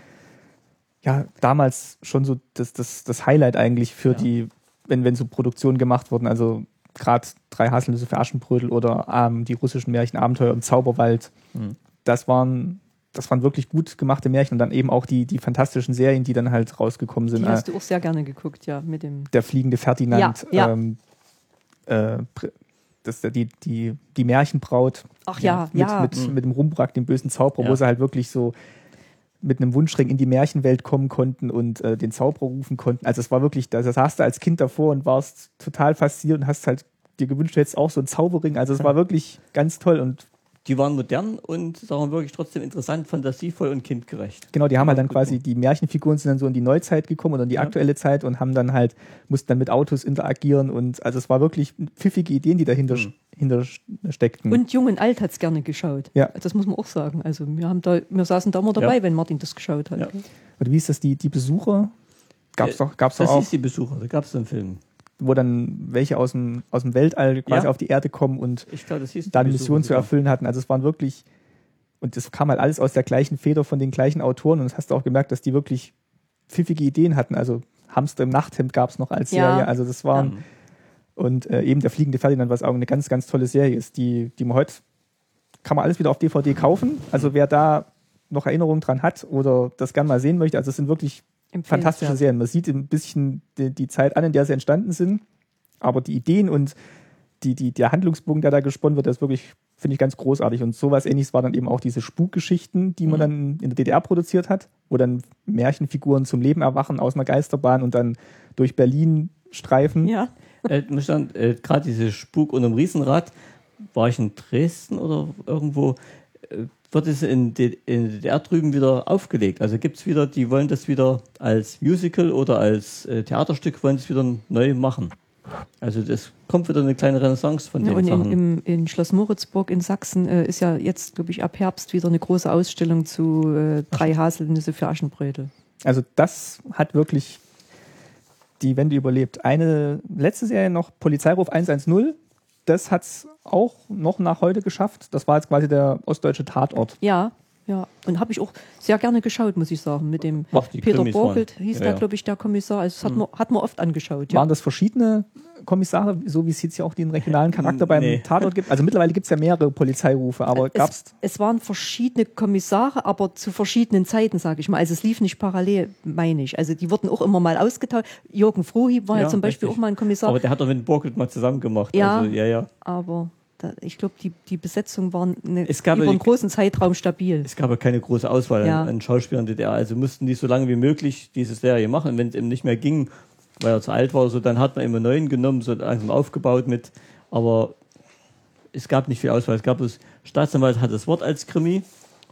S1: ja, damals schon so das, das, das Highlight eigentlich für ja. die, wenn, wenn so Produktionen gemacht wurden. Also gerade drei Haselnüsse für Aschenbrödel oder ähm, die russischen Märchen Abenteuer im Zauberwald. Mhm. Das waren das waren wirklich gut gemachte Märchen und dann eben auch die, die fantastischen Serien, die dann halt rausgekommen sind.
S2: Die hast du auch sehr gerne geguckt, ja, mit dem.
S1: Der fliegende Ferdinand. Ja, ja. Ähm, äh, das, die, die, die Märchenbraut.
S2: Ach ja,
S1: mit,
S2: ja.
S1: Mit, mit, mit dem Rumbrack, dem bösen Zauberer, ja. wo sie halt wirklich so mit einem Wunschring in die Märchenwelt kommen konnten und äh, den Zauberer rufen konnten. Also es war wirklich, das saß du als Kind davor und warst total fasziniert und hast halt dir gewünscht, du hättest auch so einen Zauberring. Also es war wirklich ganz toll und
S3: die waren modern und sagen wir wirklich trotzdem interessant, fantasievoll und kindgerecht.
S1: Genau, die haben halt dann quasi, die Märchenfiguren sind dann so in die Neuzeit gekommen oder in die ja. aktuelle Zeit und haben dann halt, mussten dann mit Autos interagieren und also es war wirklich pfiffige Ideen, die dahinter mhm. hinter steckten.
S2: Und Jung und Alt hat es gerne geschaut.
S1: Ja.
S2: Das muss man auch sagen. Also wir haben da, wir saßen da immer dabei, ja. wenn Martin das geschaut hat. Ja.
S1: Und wie ist das, die, die Besucher? Gab's doch, gab's
S3: das
S1: doch auch.
S3: Das ist die Besucher, da gab es einen Film
S1: wo dann welche aus dem, aus dem Weltall quasi ja. auf die Erde kommen und
S3: glaub,
S1: da eine Mission zu erfüllen hatten. Also es waren wirklich, und das kam halt alles aus der gleichen Feder von den gleichen Autoren und das hast du auch gemerkt, dass die wirklich pfiffige Ideen hatten. Also Hamster im Nachthemd gab es noch als Serie. Ja. Also das waren, ja. und äh, eben der Fliegende Ferdinand, was auch eine ganz, ganz tolle Serie ist, die, die man heute, kann man alles wieder auf DVD kaufen. Also wer da noch Erinnerungen dran hat oder das gern mal sehen möchte, also es sind wirklich fantastische Serien. Man sieht ein bisschen die, die, Zeit an, in der sie entstanden sind, aber die Ideen und die, die, der Handlungsbogen, der da gesponnen wird, das ist wirklich, finde ich, ganz großartig. Und sowas ähnliches war dann eben auch diese Spukgeschichten, die man mhm. dann in der DDR produziert hat, wo dann Märchenfiguren zum Leben erwachen aus einer Geisterbahn und dann durch Berlin streifen.
S3: Ja. äh, äh, Gerade diese Spuk und im Riesenrad, war ich in Dresden oder irgendwo, äh, wird es in, in DDR drüben wieder aufgelegt. Also gibt es wieder, die wollen das wieder als Musical oder als äh, Theaterstück, wollen es wieder neu machen. Also das kommt wieder eine kleine Renaissance von ja, den
S2: und
S3: Sachen.
S2: In, im, in Schloss Moritzburg in Sachsen äh, ist ja jetzt, glaube ich, ab Herbst wieder eine große Ausstellung zu äh, drei Haselnüsse für Aschenbrödel.
S1: Also das hat wirklich die Wende überlebt. Eine letzte Serie noch, Polizeiruf 110, das hat es auch noch nach heute geschafft. Das war jetzt quasi der ostdeutsche Tatort.
S2: Ja. Ja, und habe ich auch sehr gerne geschaut, muss ich sagen, mit dem
S3: Ach,
S2: Peter
S3: Krimis waren-
S2: Borgelt hieß
S3: ja,
S2: der,
S3: ja.
S2: glaube ich, der Kommissar. Also das hat, man, hat man oft angeschaut. Ja.
S1: Waren das verschiedene Kommissare, so wie es jetzt ja auch den regionalen Charakter beim
S3: Nee.
S1: Tatort gibt? Also mittlerweile gibt es ja mehrere Polizeirufe, aber gab's
S2: es, es waren verschiedene Kommissare, aber zu verschiedenen Zeiten, sage ich mal. Also es lief nicht parallel, meine ich. Also die wurden auch immer mal ausgetauscht. Jürgen Frohhieb war ja,
S3: Ja,
S2: zum Beispiel
S3: richtig.
S2: auch mal ein Kommissar.
S3: Aber der hat doch mit Borgelt mal zusammen gemacht.
S2: Ja.
S3: Also, ja, ja.
S2: aber da, ich glaube, die, die Besetzung war eine,
S3: Es gab
S2: über einen
S3: die-
S2: großen Zeitraum stabil.
S3: Es gab ja keine große Auswahl
S2: Ja.
S3: an, Schauspielern in der DDR. Also mussten die so lange wie möglich diese Serie machen. Wenn es eben nicht mehr ging, weil er zu alt war, so, dann hat man immer neuen genommen, so langsam aufgebaut mit. Aber es gab nicht viel Auswahl. Es gab das Staatsanwalt hat das Wort als Krimi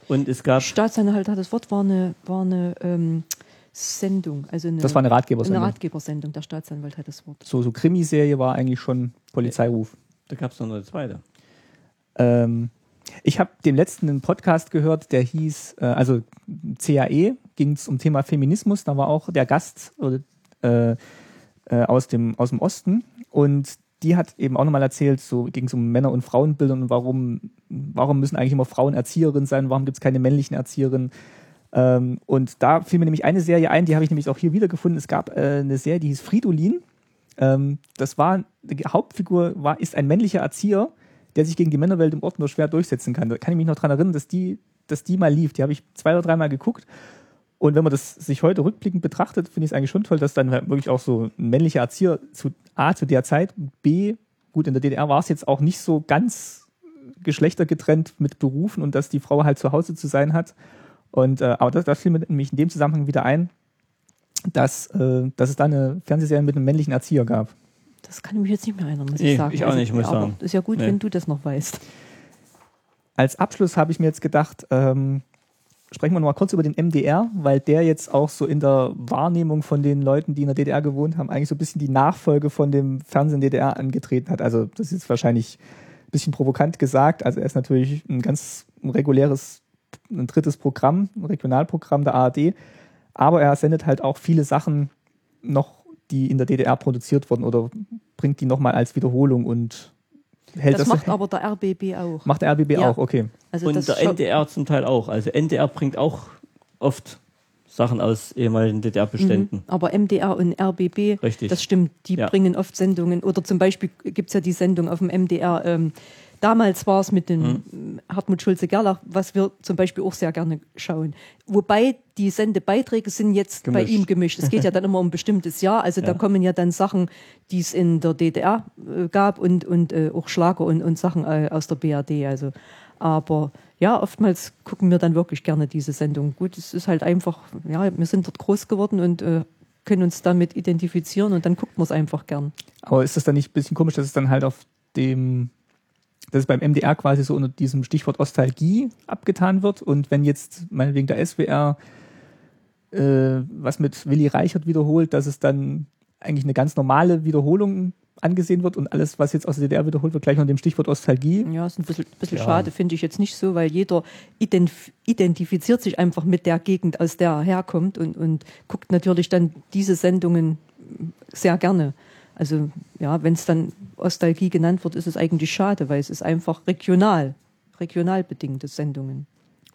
S3: und es gab
S2: Staatsanwalt hat das Wort, war eine, war eine ähm, Sendung. Also eine,
S1: das war eine
S2: eine
S1: Ratgebersendung.
S2: Ratgebersendung. Der Staatsanwalt hat das Wort.
S1: so, so Krimiserie war eigentlich schon Polizeiruf.
S3: Da gab es noch eine zweite.
S1: Ähm, ich habe den letzten einen Podcast gehört, der hieß, äh, also CAE, ging es um Thema Feminismus. Da war auch der Gast äh, äh, aus, dem, aus dem Osten und die hat eben auch nochmal erzählt, so ging es um Männer- und Frauenbilder und warum, warum müssen eigentlich immer Frauen Erzieherinnen sein, warum gibt es keine männlichen Erzieherinnen. Ähm, und da fiel mir nämlich eine Serie ein, die habe ich nämlich auch hier wiedergefunden. Es gab äh, eine Serie, die hieß Fridolin. Ähm, das war, die Hauptfigur war, ist ein männlicher Erzieher, der sich gegen die Männerwelt im Ort nur schwer durchsetzen kann. Da kann ich mich noch dran erinnern, dass die, dass die mal lief. Die habe ich zwei oder dreimal geguckt. Und wenn man das sich heute rückblickend betrachtet, finde ich es eigentlich schon toll, dass dann halt wirklich auch so ein männlicher Erzieher zu A zu der Zeit, B, gut, in der DDR war es jetzt auch nicht so ganz geschlechtergetrennt mit Berufen und dass die Frau halt zu Hause zu sein hat. Und äh, aber das, das fiel mir nämlich in dem Zusammenhang wieder ein, dass, äh, dass es da eine Fernsehserie mit einem männlichen Erzieher gab.
S2: Das kann ich mich jetzt nicht mehr erinnern, muss
S3: Nee,
S2: ich sagen.
S3: ich auch nicht, muss ich
S2: aber
S3: sagen.
S2: Ist ja gut,
S3: Nee.
S2: wenn du das noch weißt.
S1: Als Abschluss habe ich mir jetzt gedacht, ähm, sprechen wir noch mal kurz über den MDR, weil der jetzt auch so in der Wahrnehmung von den Leuten, die in der DDR gewohnt haben, eigentlich so ein bisschen die Nachfolge von dem Fernsehen DDR angetreten hat. Also das ist jetzt wahrscheinlich ein bisschen provokant gesagt. Also er ist natürlich ein ganz reguläres, ein drittes Programm, ein Regionalprogramm der ARD, aber er sendet halt auch viele Sachen noch, die in der DDR produziert wurden oder bringt die nochmal als Wiederholung und hält
S2: Das
S1: das,
S2: macht aber der RBB auch.
S1: macht der RBB
S2: Ja.
S1: auch, okay.
S2: Also
S3: und der NDR zum Teil auch. Also NDR bringt auch oft Sachen aus ehemaligen DDR-Beständen.
S2: Mhm. Aber MDR und RBB,
S3: Richtig.
S2: das stimmt, die
S3: Ja.
S2: bringen oft Sendungen. Oder zum Beispiel gibt es ja die Sendung auf dem MDR. Ähm, damals war es mit dem
S3: Mhm.
S2: Hartmut Schulze-Gerlach, was wir zum Beispiel auch sehr gerne schauen. Wobei die Sendebeiträge sind jetzt bei
S3: Gemischt.
S2: ihm gemischt. Es geht ja dann immer um ein bestimmtes Jahr. Also da
S3: Ja.
S2: kommen ja dann Sachen, die es in der DDR äh, gab und, und äh, auch Schlager und, und Sachen äh, aus der BRD. Also, aber ja, oftmals gucken wir dann wirklich gerne diese Sendung. Gut, es ist halt einfach, ja, wir sind dort groß geworden und äh, können uns damit identifizieren und dann guckt man es einfach gern.
S1: Aber ist das dann nicht ein bisschen komisch, dass es dann halt auf dem, dass es beim MDR quasi so unter diesem Stichwort Nostalgie abgetan wird und wenn jetzt meinetwegen der SWR äh, was mit Willy Reichert wiederholt, dass es dann eigentlich eine ganz normale Wiederholung angesehen wird und alles, was jetzt aus der DDR wiederholt wird, gleich unter dem Stichwort Nostalgie.
S2: Ja, ist ein bisschen, bisschen
S3: Ja.
S2: schade, finde ich jetzt nicht so, weil jeder identif identifiziert sich einfach mit der Gegend, aus der er herkommt und, und guckt natürlich dann diese Sendungen sehr gerne. Also ja, wenn es dann Nostalgie genannt wird, ist es eigentlich schade, weil es ist einfach regional, regional bedingte Sendungen.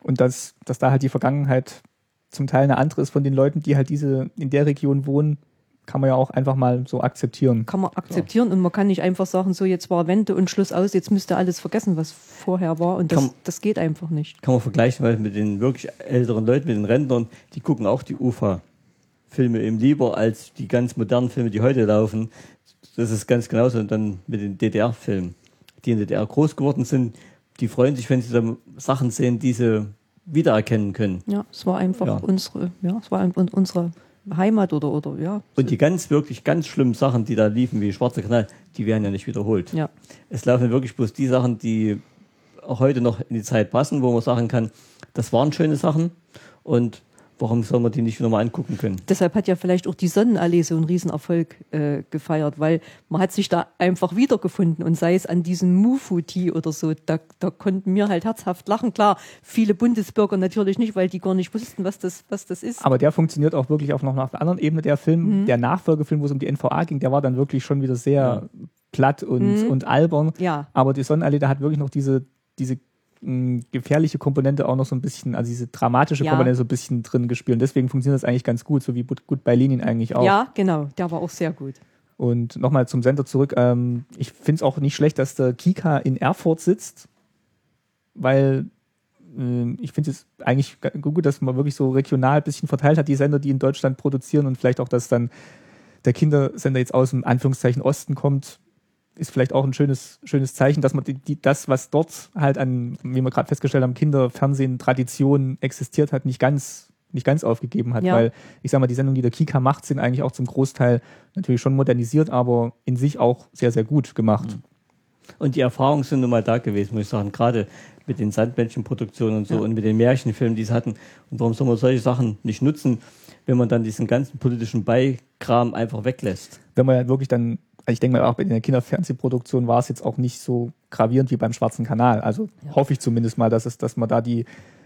S1: Und dass, dass da halt die Vergangenheit zum Teil eine andere ist von den Leuten, die halt diese in der Region wohnen, kann man ja auch einfach mal so akzeptieren.
S2: Kann man akzeptieren und man kann nicht einfach sagen, so jetzt war Wende und Schluss aus, jetzt müsst ihr alles vergessen, was vorher war und das,
S3: Kann-
S2: das geht einfach nicht.
S3: Kann man vergleichen, weil mit den wirklich älteren Leuten, mit den Rentnern, die gucken auch die UFA-Filme eben lieber als die ganz modernen Filme, die heute laufen. Das ist ganz genauso. Und dann mit den DDR-Filmen, die in der DDR groß geworden sind, die freuen sich, wenn sie dann Sachen sehen, die sie wiedererkennen können.
S2: Ja, es war einfach
S3: Ja.
S2: unsere, ja, es war ein- unsere Heimat oder, oder ja.
S3: Und die ganz, wirklich ganz schlimmen Sachen, die da liefen, wie Schwarzer Kanal, die werden ja nicht wiederholt.
S2: Ja.
S3: Es laufen wirklich bloß die Sachen, die auch heute noch in die Zeit passen, wo man sagen kann, das waren schöne Sachen und warum soll man die nicht nochmal angucken können?
S2: Deshalb hat ja vielleicht auch die Sonnenallee so einen Riesenerfolg äh, gefeiert, weil man hat sich da einfach wiedergefunden und sei es an diesem Mufu-Tee oder so, da, da konnten wir halt herzhaft lachen. Klar, viele Bundesbürger natürlich nicht, weil die gar nicht wussten, was das, was das ist.
S1: Aber der funktioniert auch wirklich auf noch auf einer anderen Ebene. Der Film,
S2: Mhm.
S1: der Nachfolgefilm, wo es um die NVA ging, der war dann wirklich schon wieder sehr platt und,
S2: Mhm.
S1: und albern.
S2: Ja.
S1: Aber die Sonnenallee, da hat wirklich noch diese, diese mh, gefährliche Komponente auch noch so ein bisschen, also diese dramatische
S2: Ja.
S1: Komponente so ein bisschen drin gespielt. Und deswegen funktioniert das eigentlich ganz gut, so wie Good bei Lenin eigentlich auch.
S2: Ja, genau, der war auch sehr gut.
S1: Und nochmal zum Sender zurück. Ähm, ich finde es auch nicht schlecht, dass der Kika in Erfurt sitzt, weil ähm, ich finde es eigentlich gut, dass man wirklich so regional ein bisschen verteilt hat, die Sender, die in Deutschland produzieren und vielleicht auch, dass dann der Kindersender jetzt aus dem Anführungszeichen Osten kommt, ist vielleicht auch ein schönes, schönes Zeichen, dass man die, die, das, was dort halt an, wie wir gerade festgestellt haben, Kinderfernsehen, Tradition existiert hat, nicht ganz, nicht ganz aufgegeben hat,
S2: Ja.
S1: weil ich sag mal, die Sendungen, die der Kika macht, sind eigentlich auch zum Großteil natürlich schon modernisiert, aber in sich auch sehr, sehr gut gemacht.
S3: Und die Erfahrungen sind nun mal da gewesen, muss ich sagen, gerade mit den Sandmännchenproduktionen und so
S2: Ja.
S3: und mit den Märchenfilmen, die sie hatten. Und warum soll man solche Sachen nicht nutzen, wenn man dann diesen ganzen politischen Beikram einfach weglässt?
S1: Wenn man ja wirklich dann, also ich denke mal auch bei der Kinderfernsehproduktion war es jetzt auch nicht so gravierend wie beim Schwarzen Kanal. Also hoffe ich zumindest mal, dass es, dass man da die,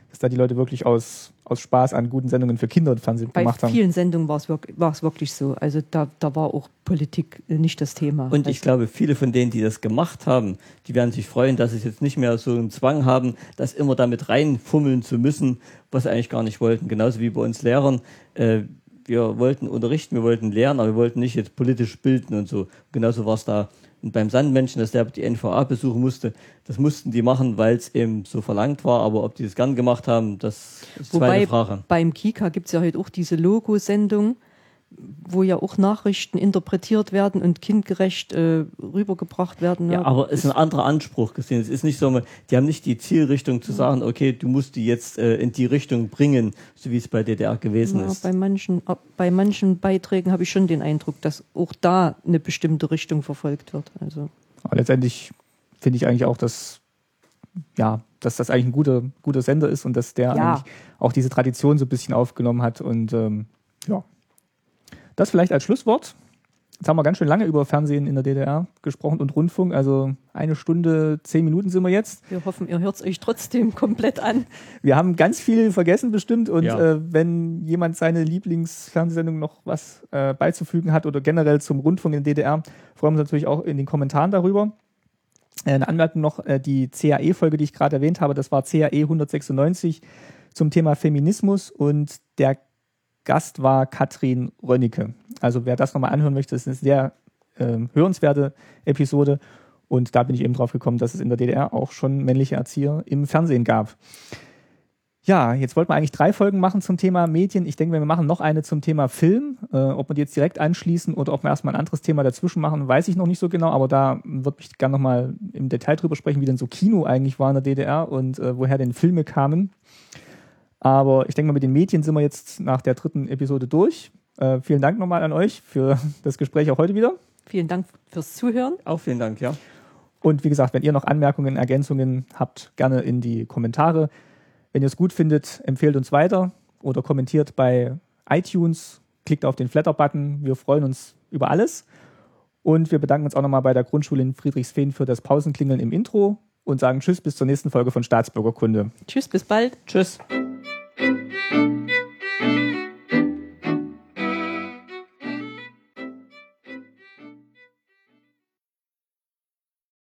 S1: dass da die Leute wirklich aus, aus Spaß an guten Sendungen für Kinder und Fernsehen
S2: Bei
S1: gemacht haben.
S2: vielen Sendungen war es wirklich, war es wirklich so. Also da, da war auch Politik äh, nicht das Thema.
S3: Und ich
S2: also,
S3: glaube, viele von denen, die das gemacht haben, die werden sich freuen, dass sie es jetzt nicht mehr so einen Zwang haben, das immer damit reinfummeln zu müssen, was sie eigentlich gar nicht wollten. Genauso wie bei uns Lehrern. Äh, wir wollten unterrichten, wir wollten lernen, aber wir wollten nicht jetzt politisch bilden und so. Genauso war es da und beim Sandmenschen, dass der die NVA besuchen musste. Das mussten die machen, weil es eben so verlangt war. Aber ob die das gern gemacht haben, das ist
S2: Wobei
S3: zweite Frage.
S2: beim Kika gibt es ja heute auch diese Logo-Sendung, wo ja auch Nachrichten interpretiert werden und kindgerecht äh, rübergebracht werden.
S3: Ja, aber es ist ein anderer Anspruch gesehen. Es ist nicht so, die haben nicht die Zielrichtung zu sagen, okay, du musst die jetzt äh, in die Richtung bringen, so wie es bei DDR gewesen
S2: Ja,
S3: ist.
S2: bei, manchen, äh, bei manchen Beiträgen habe ich schon den Eindruck, dass auch da eine bestimmte Richtung verfolgt wird. Also
S1: Aber letztendlich finde ich eigentlich auch, dass, ja, dass das eigentlich ein guter, guter Sender ist und dass der
S2: Ja.
S1: eigentlich auch diese Tradition so ein bisschen aufgenommen hat. Und ähm, ja, das vielleicht als Schlusswort. Jetzt haben wir ganz schön lange über Fernsehen in der DDR gesprochen und Rundfunk. Also eine Stunde, zehn Minuten sind wir jetzt.
S2: wir hoffen, ihr hört es euch trotzdem komplett an.
S1: Wir haben ganz viel vergessen bestimmt und
S3: Ja.
S1: äh, wenn jemand seine Lieblingsfernsehsendung noch was äh, beizufügen hat oder generell zum Rundfunk in der DDR, freuen wir uns natürlich auch in den Kommentaren darüber. Äh, Eine Anmerkung noch, äh, die CAE-Folge, die ich gerade erwähnt habe, das war CAE 196 zum Thema Feminismus und der Gast war Katrin Rönnecke. Also wer das nochmal anhören möchte, ist eine sehr ähm, hörenswerte Episode und da bin ich eben drauf gekommen, dass es in der DDR auch schon männliche Erzieher im Fernsehen gab. Ja, jetzt wollten wir eigentlich drei Folgen machen zum Thema Medien. Ich denke, wir machen noch eine zum Thema Film. Äh, ob wir die jetzt direkt anschließen oder ob wir erstmal ein anderes Thema dazwischen machen, weiß ich noch nicht so genau. Aber da würde ich gerne nochmal im Detail drüber sprechen, wie denn so Kino eigentlich war in der DDR und äh, woher denn Filme kamen. Aber ich denke mal, mit den Medien sind wir jetzt nach der dritten Episode durch. Äh, vielen Dank nochmal an euch für das Gespräch auch heute wieder.
S2: Vielen Dank fürs Zuhören.
S3: Auch vielen Dank, ja.
S1: Und wie gesagt, wenn ihr noch Anmerkungen, Ergänzungen habt, gerne in die Kommentare. Wenn ihr es gut findet, empfehlt uns weiter oder kommentiert bei iTunes, klickt auf den Flatter-Button. Wir freuen uns über alles. Und wir bedanken uns auch nochmal bei der Grundschule in Friedrichsfehn für das Pausenklingeln im Intro und sagen Tschüss bis zur nächsten Folge von Staatsbürgerkunde.
S2: Tschüss, bis bald.
S3: Tschüss.